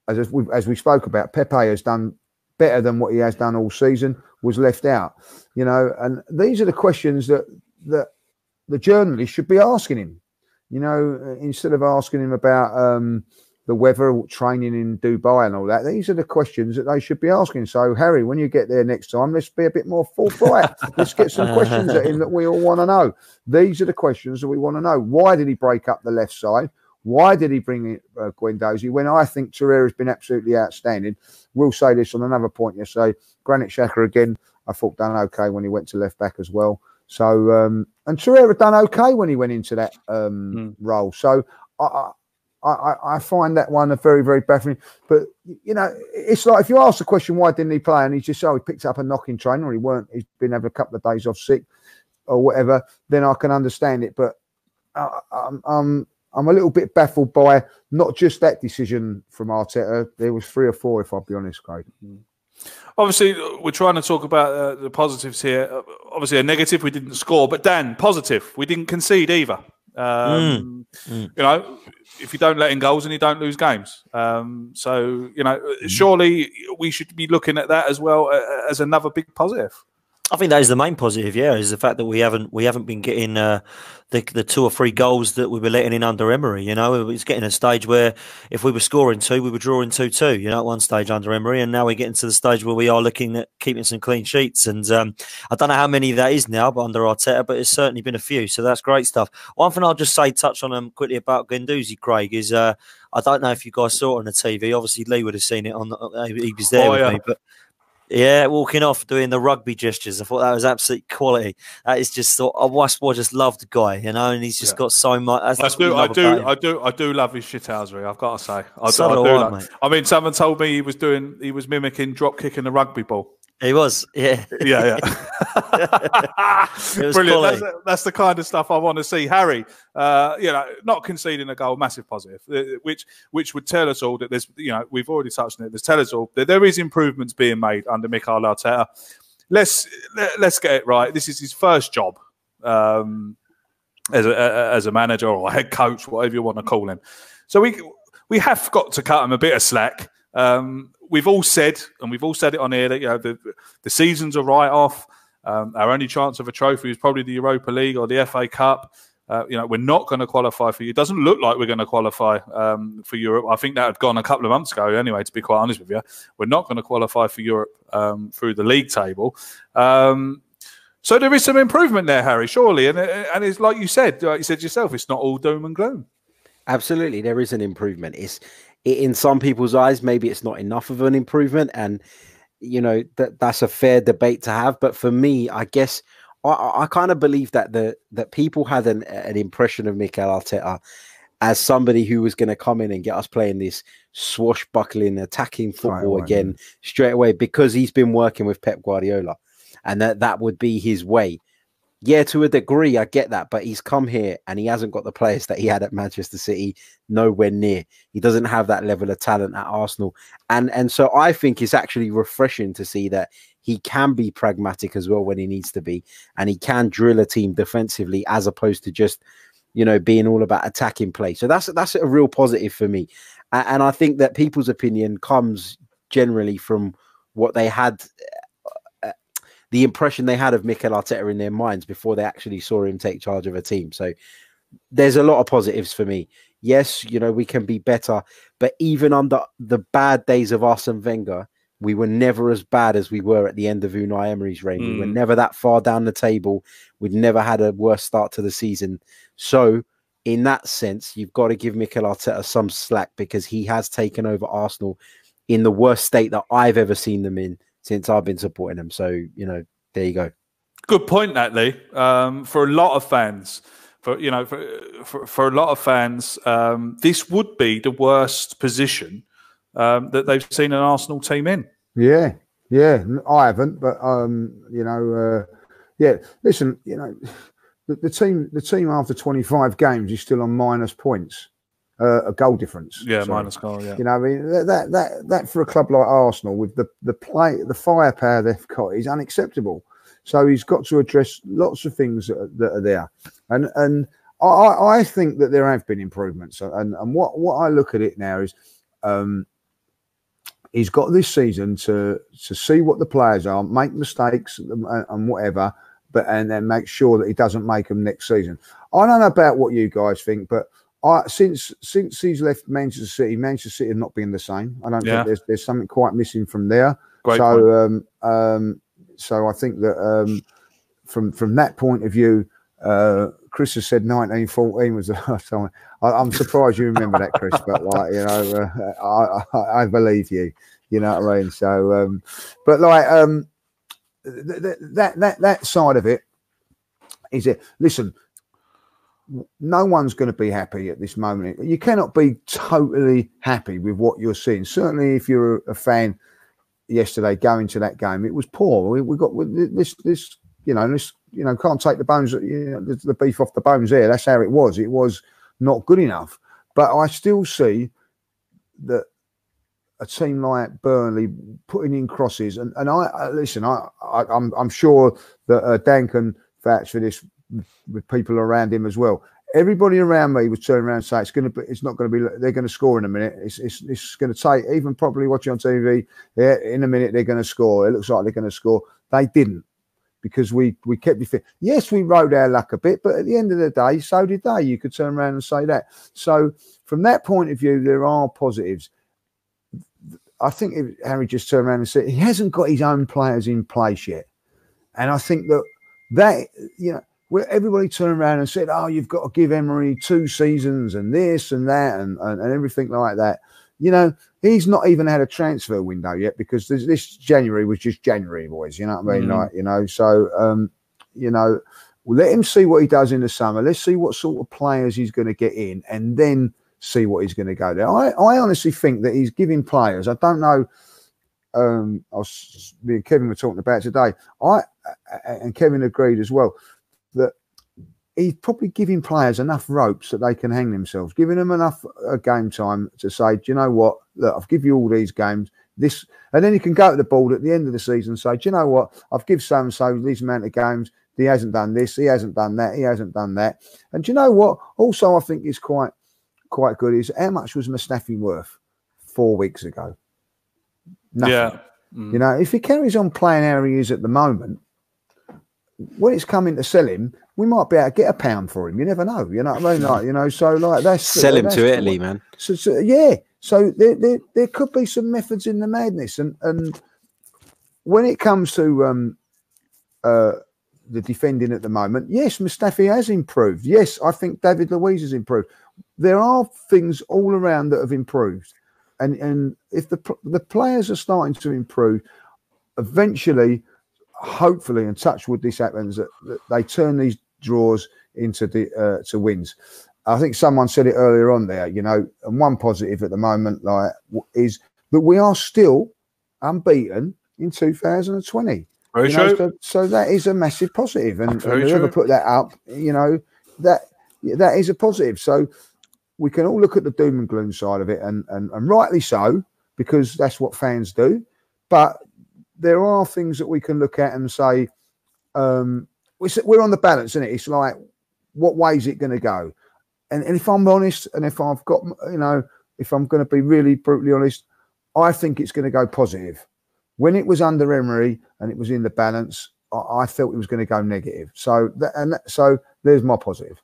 as as we, as we spoke about, Pepe has done better than what he has done all season. Was left out, you know, and these are the questions that that the journalist should be asking him. You know, instead of asking him about um, the weather, training in Dubai, and all that. These are the questions that they should be asking. So, Harry, when you get there next time, let's be a bit more forthright. let's get some questions at him that we all want to know. These are the questions that we want to know. Why did he break up the left side? Why did he bring in uh, Guendouzi when I think Torreira has been absolutely outstanding? We'll say this on another point yesterday. Granit Xhaka again, I thought done okay when he went to left back as well. So um, and Torreira done okay when he went into that um, role. So I, I I, I find that one a very, very baffling. But you know, it's like if you ask the question, why didn't he play? And he's just oh, he picked up a knocking train, or he weren't. He's been having a couple of days off sick, or whatever. Then I can understand it. But I, I'm, I'm, I'm a little bit baffled by not just that decision from Arteta. There was three or four, if I'll be honest, Craig. Obviously, we're trying to talk about uh, the positives here. Uh, Obviously, a negative, we didn't score. But Dan, positive, we didn't concede either. Um, You know, if you don't let in goals and you don't lose games. Um, so, you know, surely we should be looking at that as well uh, as another big positive. I think that is the main positive, yeah, is the fact that we haven't we haven't been getting uh, the the two or three goals that we were letting in under Emery. You know, it's getting a stage where if we were scoring two, we were drawing two two. You know, at one stage under Emery, and now we're getting to the stage where we are looking at keeping some clean sheets. And um, I don't know how many that is now, but under Arteta, but it's certainly been a few. So that's great stuff. One thing I'll just say, touch on um, quickly about Guendouzi, Craig, is uh, I don't know if you guys saw it on the TV. Obviously, Lee would have seen it on. The, uh, he was there Oh, with yeah. me, but. Yeah, walking off doing the rugby gestures. I thought that was absolute quality. That is just thought I just loved the guy, you know, and he's just Yeah. got so much. That's, I that's do, I do. I do, I do love his shithousery. I've got to say, I, So do, I, do I. I mean, someone told me he was doing, he was mimicking drop kicking the rugby ball. He was, yeah, Yeah, yeah. Brilliant. That's, that's the kind of stuff I want to see. Harry, uh, you know, not conceding a goal, massive positive, uh, which which would tell us all that there's, you know, we've already touched on it. There's tell us all that there is improvements being made under Mikel Arteta. let's let, let's get it right. This is his first job um, as a as a manager or a head coach, whatever you want to call him. So we we have got to cut him a bit of slack. Um, we've all said, and we've all said it on here that you know the the season's are right off. Um, our only chance of a trophy is probably the Europa League or the FA Cup. Uh, you know, we're not going to qualify for you. It doesn't look like we're going to qualify um, for Europe. I think that had gone a couple of months ago, anyway, to be quite honest with you. We're not going to qualify for Europe um, through the league table. Um, so there is some improvement there, Harry, surely. And, and it's like you said, like you said yourself, it's not all doom and gloom. Absolutely, there is an improvement. It's in some people's eyes, maybe it's not enough of an improvement. And, you know, that that's a fair debate to have. But for me, I guess – I, I kind of believe that the that people had an, an impression of Mikel Arteta as somebody who was going to come in and get us playing this swashbuckling, attacking football right, again straight away because he's been working with Pep Guardiola, and that that would be his way yeah, to a degree, I get that, but he's come here and he hasn't got the players that he had at Manchester City, nowhere near. He doesn't have that level of talent at Arsenal, and and so I think it's actually refreshing to see that he can be pragmatic as well when he needs to be, and he can drill a team defensively as opposed to just, you know, being all about attacking play. So that's that's a real positive for me, and, and I think that people's opinion comes generally from what they had the impression they had of Mikel Arteta in their minds before they actually saw him take charge of a team. So there's a lot of positives for me. Yes, you know, we can be better, but even under the bad days of Arsene Wenger, we were never as bad as we were at the end of Unai Emery's reign. Mm. We were hmm. never that far down the table. We'd never had a worse start to the season. So, in that sense, you've got to give Mikel Arteta some slack because he has taken over Arsenal in the worst state that I've ever seen them in since I've been supporting them. So you know, there you go. Good point, that Lee. Um, for a lot of fans, for you know, for for, for a lot of fans, um, this would be the worst position um, that they've seen an Arsenal team in. Yeah, yeah, I haven't, but um, you know, uh, yeah. Listen, you know, the, the team, the team after twenty five games is still on minus points uh, a goal difference. Yeah, so, minus goal. Yeah, you know, I mean that that that for a club like Arsenal with the the play the firepower they've got is unacceptable. So he's got to address lots of things that are, that are there, and and I, I think that there have been improvements. And and what what I look at it now is. Um, he's got this season to to see what the players are, make mistakes and, and, whatever, but and then make sure that he doesn't make them next season. I don't know about what you guys think, but I, since since he's left Manchester City, Manchester City have not been the same. I don't yeah. think there's there's something quite missing from there. Great so um, um, so I think that um, from from that point of view, uh, Chris has said 1914 was the last time. I, am surprised you remember that, Chris, but like you know, uh, I, I, I believe you. You know what I mean? So, um, but like um, th- th- that that that side of it is it. Listen, no one's going to be happy at this moment. You cannot be totally happy with what you're seeing. Certainly, if you're a fan yesterday going to that game, it was poor. We, we got this, this, you know, this, you know, can't take the bones, you know, the, the beef off the bones there. That's how it was. It was not good enough. But I still see that a team like Burnley putting in crosses, and and I, I listen. I, I am I'm, I'm sure that uh, Dan can vouch for this with people around him as well. Everybody around me was turning around and saying it's going to be, it's not going to be, they're going to score in a minute. It's, it's, it's going to take, even probably watching on TV, yeah, in a minute they're going to score. It looks like they're going to score. They didn't because we we kept you fit. Yes, we rode our luck a bit, but at the end of the day, so did they. You could turn around and say that. So from that point of view, there are positives. I think if Harry just turned around and said he hasn't got his own players in place yet, and I think that that you know where everybody turned around and said, "Oh, you've got to give Emery two seasons and this and that and, and, and everything like that." You know, he's not even had a transfer window yet because this, this January was just January, boys. You know what I mean? Mm. Like, you know, so um, you know, we'll let him see what he does in the summer. Let's see what sort of players he's going to get in, and then see what he's going to go there. I, I honestly think that he's giving players. I don't know. Um, I was me and Kevin were talking about today. I and Kevin agreed as well that he's probably giving players enough ropes that they can hang themselves, giving them enough uh, game time to say, do you know what? Look, I've given you all these games. this, and then you can go to the board at the end of the season and say, do you know what? I've give so and so these amount of games. He hasn't done this. He hasn't done that. He hasn't done that. And do you know what? Also, I think is quite quite good is how much was Mustafi worth four weeks ago? Nothing. Yeah. You know, if he carries on playing how he is at the moment, when it's coming to sell him, we might be able to get a pound for him. You never know. You know what I mean? Like, you know, so like that's Sell him that's to Italy, man. So, so yeah, so there, there there could be some methods in the madness, and and when it comes to um uh the defending at the moment, yes, Mustafi has improved. Yes, I think David Luiz has improved. There are things all around that have improved, and and if the the players are starting to improve, eventually, hopefully, and touch wood, this happens that, that they turn these draws into the uh, to wins. I think someone said it earlier on there, you know, and one positive at the moment, like, is that we are still unbeaten in 2020. Very You know, so, so that is a massive positive, and, and whoever put that up, you know, that that is a positive. So we can all look at the doom and gloom side of it, and and, and rightly so, because that's what fans do. But there are things that we can look at and say, um, we're, on the balance, isn't it? It's like, what way is it going to go? And, and if I'm honest, and if I've got, you know, if I'm going to be really brutally honest, I think it's going to go positive. When it was under Emery and it was in the balance, I, I felt it was going to go negative. So that, and that, so there's my positive.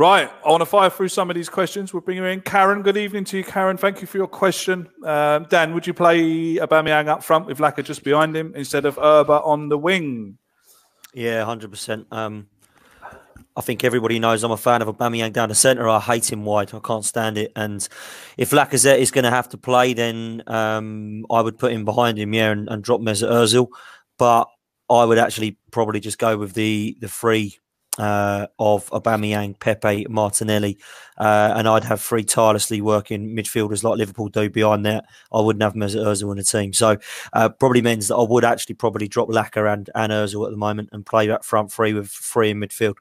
Right, I want to fire through some of these questions. We'll bring you in. Karen, good evening to you, Karen. Thank you for your question. Um, Dan, would you play Aubameyang up front with Laka just behind him instead of Auba on the wing? Yeah, hundred percent. Um, I think everybody knows I'm a fan of Aubameyang down the centre. I hate him wide. I can't stand it. And if Lacazette is going to have to play, then um, I would put him behind him, yeah, and, and drop Mesut Ozil. But I would actually probably just go with the the three uh, of Aubameyang, Pepe, Martinelli, uh, and I'd have three tirelessly working midfielders like Liverpool do behind that. I wouldn't have Mesut Ozil in the team, so uh, probably means that I would actually probably drop Laca and and Ozil at the moment and play that front three with three in midfield.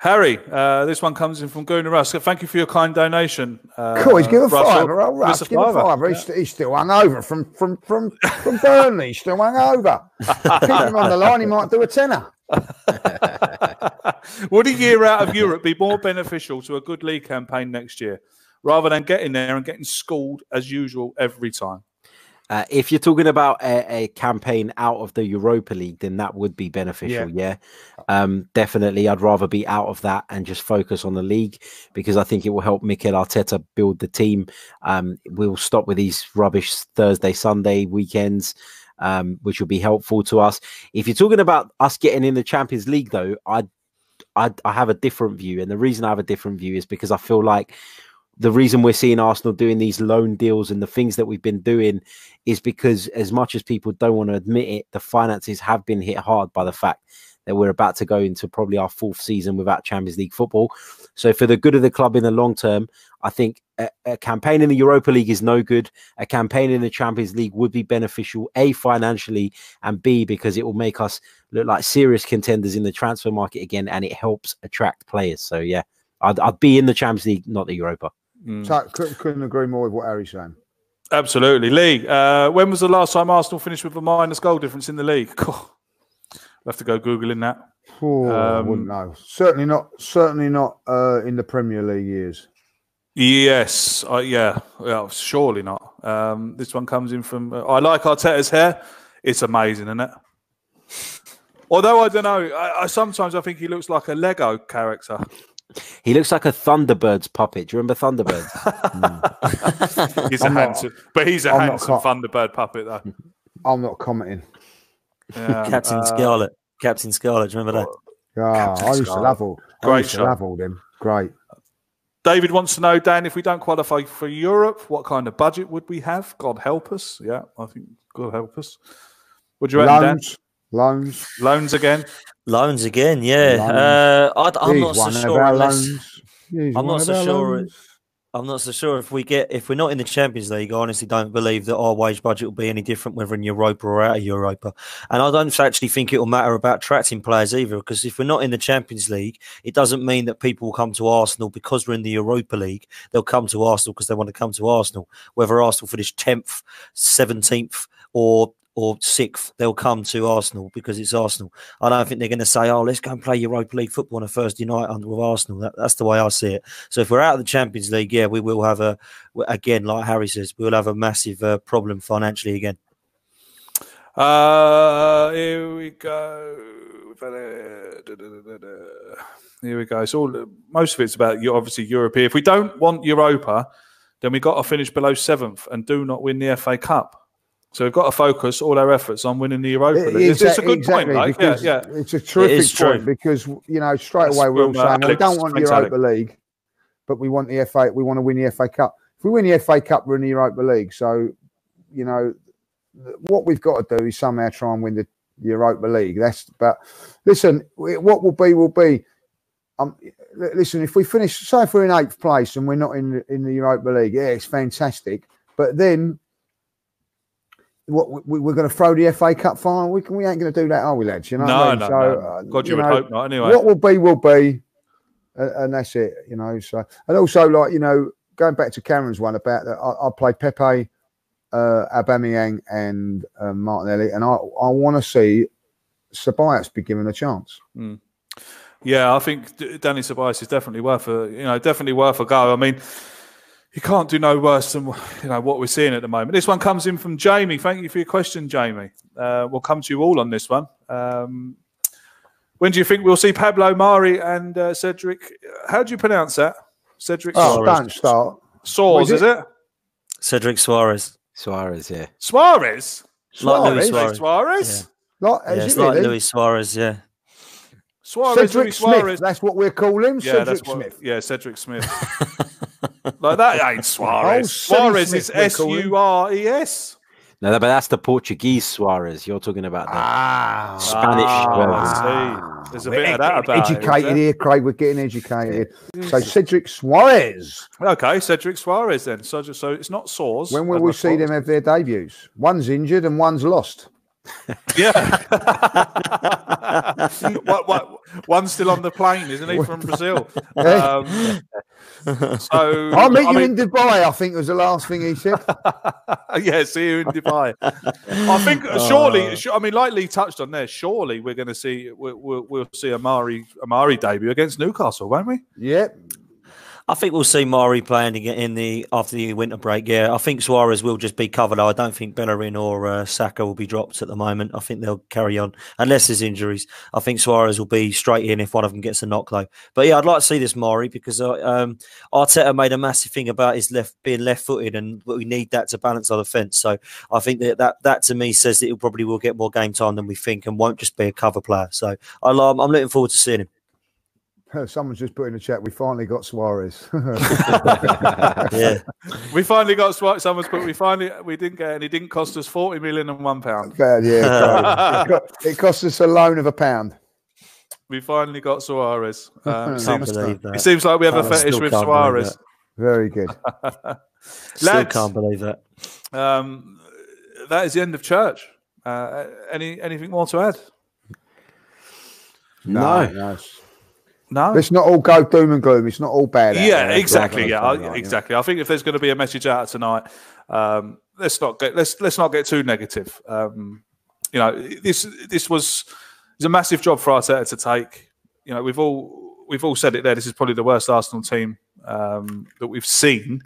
Harry, uh, this one comes in from Gunnar Russ. Thank you for your kind donation. Uh, Cool, he's given Russell. fiver. Oh, Russ, Give a fiver. fiver. He's, he's still hung over from from from from Burnley. He's still hung over. Keep him on the line. He might do a tenner. Would a year out of Europe be more beneficial to a good league campaign next year rather than getting there and getting schooled as usual every time? Uh, if you're talking about a, a campaign out of the Europa League, then that would be beneficial. Yeah, Um, definitely. I'd rather be out of that and just focus on the league because I think it will help Mikel Arteta build the team. Um, we'll stop with these rubbish Thursday, Sunday weekends, um, which will be helpful to us. If you're talking about us getting in the Champions League, though, I, I, I have a different view, and the reason I have a different view is because I feel like the reason we're seeing Arsenal doing these loan deals and the things that we've been doing is because, as much as people don't want to admit it, the finances have been hit hard by the fact that we're about to go into probably our fourth season without Champions League football. So, for the good of the club in the long term, I think a, a campaign in the Europa League is no good. A campaign in the Champions League would be beneficial, A, financially, and B, because it will make us look like serious contenders in the transfer market again and it helps attract players. So, yeah, I'd, I'd be in the Champions League, not the Europa. So, couldn't, agree more with what Harry's saying. Absolutely. Lee, uh, when was the last time Arsenal finished with a minus goal difference in the league? I'll have to go Googling that. Oh, I Um, wouldn't know. Certainly not. Certainly not uh, in the Premier League years. Yes, uh, yeah, yeah, surely not. Um, this one comes in from. Uh, I like Arteta's hair; it's amazing, isn't it? Although I don't know, I, I sometimes I think he looks like a Lego character. He looks like a Thunderbirds puppet. Do you remember Thunderbirds? He's a I'm not- handsome, but he's a I'm handsome co- Thunderbird puppet, though. I'm not commenting. Yeah, Captain uh, Scarlet, Captain Scarlet. Do you remember that? Ah, Captain I used to love all. I Great used to show. love all them. Great. David wants to know, Dan, if we don't qualify for Europe, what kind of budget would we have? God help us. Yeah, I think God help us. Would you reckon, Dan? Loans. Loans. Loans again? Loans again, yeah. Loans. Uh, I, I'm He's not so sure unless loans. I'm not so sure. loans. I'm not so sure if we get if we're not in the Champions League. I honestly don't believe that our wage budget will be any different whether in Europa or out of Europa. And I don't actually think it will matter about attracting players either, because if we're not in the Champions League, it doesn't mean that people will come to Arsenal because we're in the Europa League. They'll come to Arsenal because they want to come to Arsenal. Whether Arsenal finish tenth, seventeenth, or or sixth, they'll come to Arsenal because it's Arsenal. I don't think they're going to say, "Oh, let's go and play Europa League football on a Thursday night under with Arsenal." That, that's the way I see it. So if we're out of the Champions League, yeah, we will have a again, like Harry says, we'll have a massive uh, problem financially again. Uh, here we go. Here we go. It's all most of it's about. Obviously, Europe. If we don't want Europa, then we got to finish below seventh and do not win the FA Cup. So we've got to focus all our efforts on winning the Europa League. It's, it's a good exactly, point, right? Yeah, yeah. It's a terrific true. point because you know straight That's away we're all from, uh, saying we don't want the Europa League, but we want the FA. We want to win the FA Cup. If we win the FA Cup, we're in the Europa League. So you know what we've got to do is somehow try and win the Europa League. That's but listen, what will be will be. Um, listen, if we finish, say if we're in eighth place and we're not in the, in the Europa League, yeah, it's fantastic. But then what we, we're going to throw the FA Cup final. We can, we ain't going to do that, are we, lads? You know, No, I mean? no, so, no. uh, God, you would know, hope not. Anyway, What will be will be, uh, and that's it. You know. So and also like you know, going back to Cameron's one about that, I, I play Pepe, uh, Aubameyang, and uh, Martinelli, and I I want to see Ceballos be given a chance. Yeah, I think Dani Ceballos is definitely worth a you know definitely worth a go. I mean, you can't do no worse than you know what we're seeing at the moment. This one comes in from Jamie. Thank you for your question, Jamie. Uh, we'll come to you all on this one. Um, when do you think we'll see Pablo Mari and uh, Cedric? How do you pronounce that? Cedric Oh, Suarez. don't start. Soares, Is it? is it? Cedric Suarez, Suarez, yeah. Suarez. like Luis Suarez? Suarez. Suarez. Like, Yeah, it's like really? Luis Suarez. Yeah, Suarez. Cedric Luis Smith. Suarez. That's what we're calling him. Yeah, Cedric that's what, Smith. Yeah, Cedric Smith. like that ain't Suarez. Oh, Suarez Smith, is we're S calling. U R E S. No, but that's the Portuguese Suarez. You're talking about the Ah, Spanish Ah, see. There's a we're bit of that about it, educated isn't here, Craig. We're getting educated. So Cedric Suarez. Okay, Cedric Suarez then. So, so it's not Soares. When will we see thought. them have their debuts? One's injured and one's lost. Yeah. what, what, one's still on the plane, isn't he, from Brazil? Um, so I'll meet I you mean- in Dubai. I think was the last thing he said. yeah, see you in Dubai. I think uh, surely, su- I mean, like Lee touched on there, surely we're going to see we'll, we'll, we'll see Amari Amari debut against Newcastle, won't we? Yep. I think we'll see Mari playing in the after the winter break. Yeah, I think Suarez will just be covered. I don't think Bellerin or uh, Saka will be dropped at the moment. I think they'll carry on unless there's injuries. I think Suarez will be straight in if one of them gets a knock though. But yeah, I'd like to see this Mari because uh, um, Arteta made a massive thing about his left being left-footed, and we need that to balance our defence. So I think that, that that to me says that he probably will get more game time than we think, and won't just be a cover player. So I'm I'm looking forward to seeing him. Someone's just put in the chat. We finally got Suarez. Yeah. We finally got Suarez. Someone's put we finally we didn't get, and it didn't cost us forty million and one pound. Bad, yeah, it, co- it cost us a loan of a pound. We finally got Suarez. Um, it, Can't seems, believe that. it seems like we have a fetish with can't Suarez. Very good. Still Lads. can't believe that. Um, that is the end of church. Uh, any anything more to add? No. no. No. Let's not all go doom and gloom. It's not all bad. yeah, exactly. Yeah, I, right, exactly. I think if there's going to be a message out tonight, um, let's not get let's let's not get too negative. Um, you know, this this was it's a massive job for Arteta to take. You know, we've all we've all said it there. This is probably the worst Arsenal team um, that we've seen.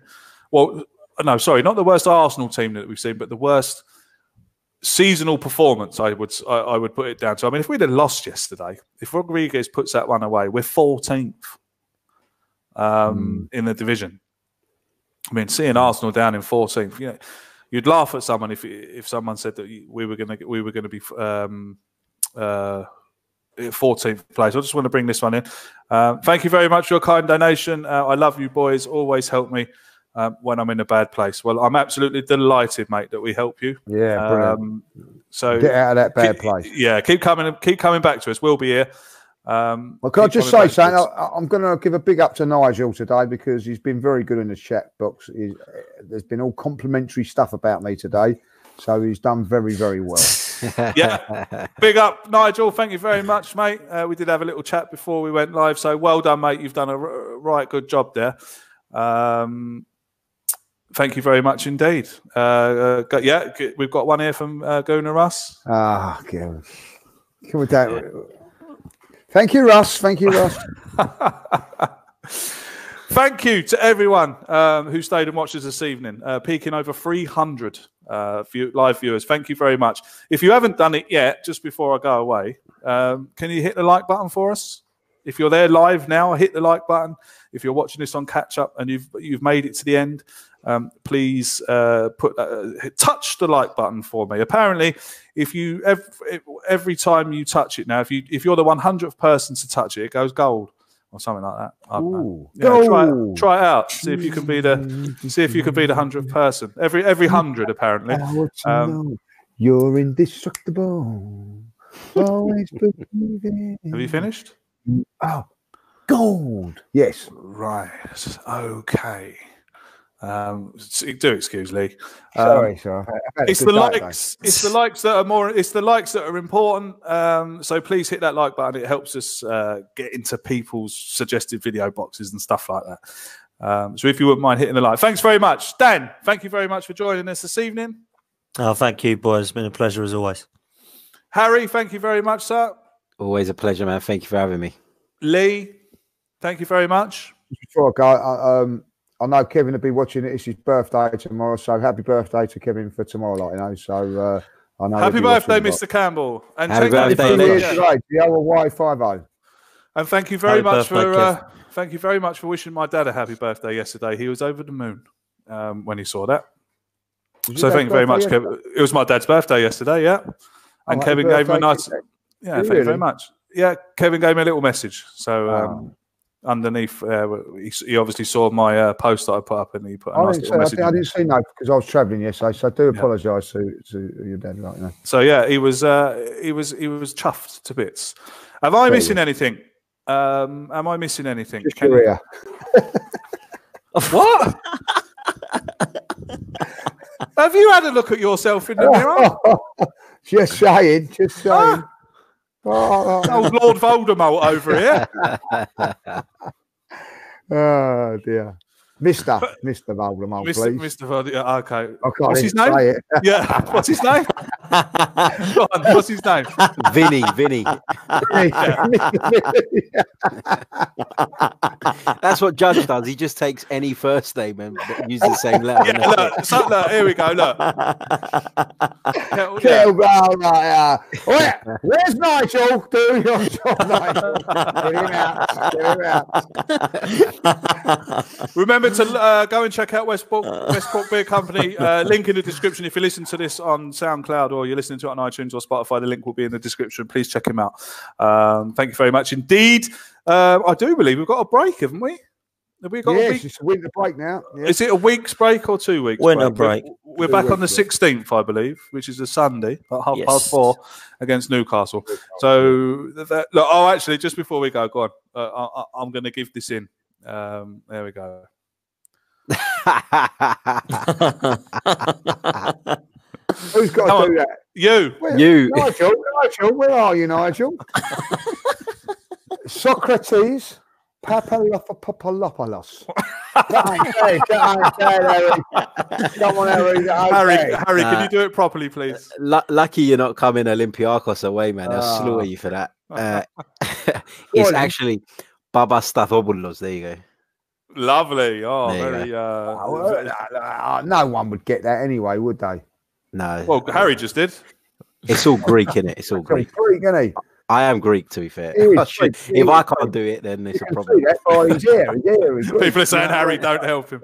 Well, no, sorry, not the worst Arsenal team that we've seen, but the worst seasonal performance. I would I, I would put it down to. I mean, if we'd have lost yesterday, if Rodriguez puts that one away, we're 14th um, in the division. I mean, seeing Arsenal down in 14th, you know, you'd laugh at someone if if someone said that we were going to we were going to be um, uh, 14th place. I just want to bring this one in. Um, thank you very much for your kind donation. Uh, I love you boys. Always help me um, when I'm in a bad place. Well, I'm absolutely delighted, mate, that we help you. Yeah, brilliant. Um, so Get out of that bad keep- place. Yeah, keep coming, keep coming back to us. We'll be here. Um, Well, can I just say back something? I- I'm going to give a big up to Nigel today because he's been very good in the chat box. He's, uh, there's been all complimentary stuff about me today, so he's done very, very well. yeah, big up, Nigel. Thank you very much, mate. Uh, we did have a little chat before we went live, so well done, mate. You've done a r- right good job there. Um, thank you very much indeed. Uh, uh, yeah, we've got one here from uh, Gooner Russ. Ah, can we, can we do Thank you, Russ. Thank you, Russ. Thank you to everyone um, who stayed and watched us this evening, uh, peaking over 300 uh, view- live viewers. Thank you very much. If you haven't done it yet, just before I go away, um, can you hit the like button for us? If you're there live now, hit the like button. If you're watching this on catch up and you've you've made it to the end, um, please uh, put uh, touch the like button for me. Apparently, if you every, every time you touch it now, if you if you're the 100th person to touch it, it goes gold or something like that. I don't know. Ooh, Yeah, try, it, try it out. See if you can be the see if you can be the hundredth person. Every every hundred apparently. I want to Um, you're indestructible. Always believing. Have you finished? Oh, gold. Yes. Right. Okay. Um, do excuse Lee. Um, Sorry, sorry. I've had a It's the day today. likes. It's the likes that are more. It's the likes that are important. Um, so please hit that like button. It helps us uh, get into people's suggested video boxes and stuff like that. Um, so if you wouldn't mind hitting the like, thanks very much, Dan. Thank you very much for joining us this evening. Oh, thank you, boys. It's been a pleasure as always. Harry, thank you very much, sir. Always a pleasure, man. Thank you for having me. Lee, thank you very much. Before I go, I, um, I know Kevin will be watching it. It's his birthday tomorrow, so happy birthday to Kevin for tomorrow, like you know. So uh, I know. Happy he'll be watching birthday, it, like- Mr. Campbell. And Happy thank you birthday, for- Lee. Here yeah. today, the other Y five O. And thank you very Happy much birthday, for uh, thank you very much for wishing my dad a happy birthday yesterday. He was over the moon um, when he saw that. So thank you very much, Kevin. It was my dad's birthday yesterday, yeah. And happy Kevin gave him a nice Kevin. yeah, thank you very much. Yeah, Kevin gave me a little message. So Oh. um, underneath, uh, he, he obviously saw my uh, post that I put up, and he put a I nice little I, message. didn't, I didn't see no because I was travelling yesterday, so I do Yeah. apologise to, to your dad. You know. So yeah, he was uh, he was he was chuffed to bits. Am I missing anything? Um, am I missing anything? Just Can- your ear. What? Have you had a look at yourself in the mirror? just saying, just saying. Oh, Old Lord Voldemort over here. oh, dear. Mister, Mister Voldemort, Mr. please. Mr. Voldemort. Okay. I can't What's his name? say it. Yeah. What's his name? Go on, what's his name? Vinny, Vinny. That's what Judge does. He just takes any first name and uses the same letter. Yeah, look, so, look, here we go. Look. Kettle, yeah. Kettle right, uh, where, where's Nigel? Do your job, Nigel. Get him out. Get him out. Remember to uh, go and check out Westport, Westport Beer Company. Uh, link in the description. If you listen to this on SoundCloud or you're listening to it on iTunes or Spotify, the link will be in the description. Please check him out. Um, thank you very much indeed. Uh, I do believe we've got a break, haven't we? Have we got a week? it's a winter break now. Yeah. Is it a week's break or two weeks? Winter We're- break. We're, back on the weeks, yeah. 16th, I believe, which is a Sunday at half Yes. past four against Newcastle. So, that, look, oh, actually, just before we go, go on. Uh, I, I- I'm going to give this in. Um, there we go. Who's got Come to on. do that? You. Where- You. Nigel, Nigel, where are you, Nigel? Socrates Papalopoulos. That ain't fair, that ain't fair, Harry. Come on, Harry. Harry, can you do it properly, please? Lu- lucky you're not coming Olympiakos away, man. They'll Ah. slaughter you for that. Uh, it's actually Papastathopoulos. There you go. Lovely. Oh, There very. Uh, Oh, well, uh, uh, no one would get that anyway, would they? No, well, Harry just did. it's all Greek in it. It's all Greek, Greek. Greek, isn't he? I am Greek, to be fair. I should- if I can't do it, then it's a problem. see that by his hair. His hair is Greek, People are saying, Harry, what I mean? don't help him.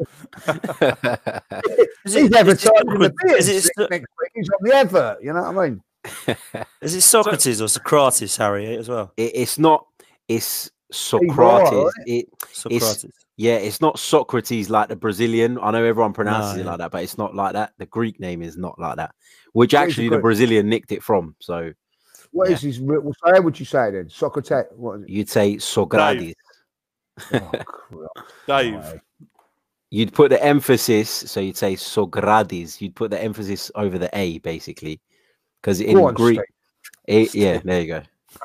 Is He's it, advertising is the beer is, it, next week. He's on the advert. You know what I mean? is it Socrates or Socrates, Harry, as well? It, it's not. It's Igor, Socrates. It, Socrates. Yeah, it's not Socrates like the Brazilian. I know everyone pronounces No, it yeah. like that, but it's not like that. The Greek name is not like that. Which What is actually the Greek? Brazilian nicked it from. So What is his? re- well, so How would you say it then? Socrates. What is it? You'd say Socrates. Oh. Dave. You'd put the emphasis, so you'd say Socrates. You'd put the emphasis over the A, basically, because in on, Greek, Steve. A, yeah, there you go,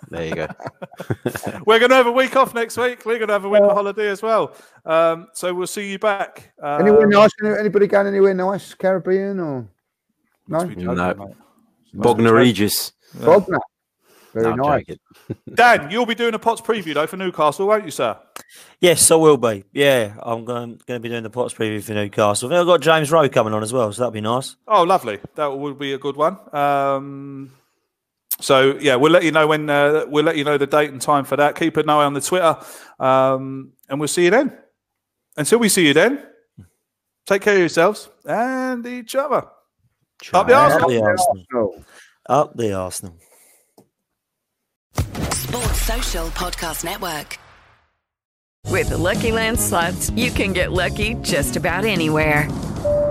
there you go. We're going to have a week off next week. We're going to have a winter holiday as well. Um, so we'll see you back. Um, Anywhere nice? Anybody going anywhere nice? Caribbean or no? must be joking, No. mate. Bognor Regis. Bognor. Very No, nice. joking. Dan, you'll be doing a Pots preview though for Newcastle, won't you, sir? Yes, I will be. Yeah, I'm going, going to be doing the Pots preview for Newcastle. I think I've got James Rowe coming on as well, so that'd be nice. Oh, lovely. That would be a good one. Um, so yeah, we'll let you know when uh, we'll let you know the date and time for that. Keep an eye on the Twitter, um, and we'll see you then. Until we see you then, take care of yourselves and each other. Up the Up Arsenal. the Arsenal. Up the Arsenal. Sports Social Podcast Network. With the Lucky Land slots, you can get lucky just about anywhere.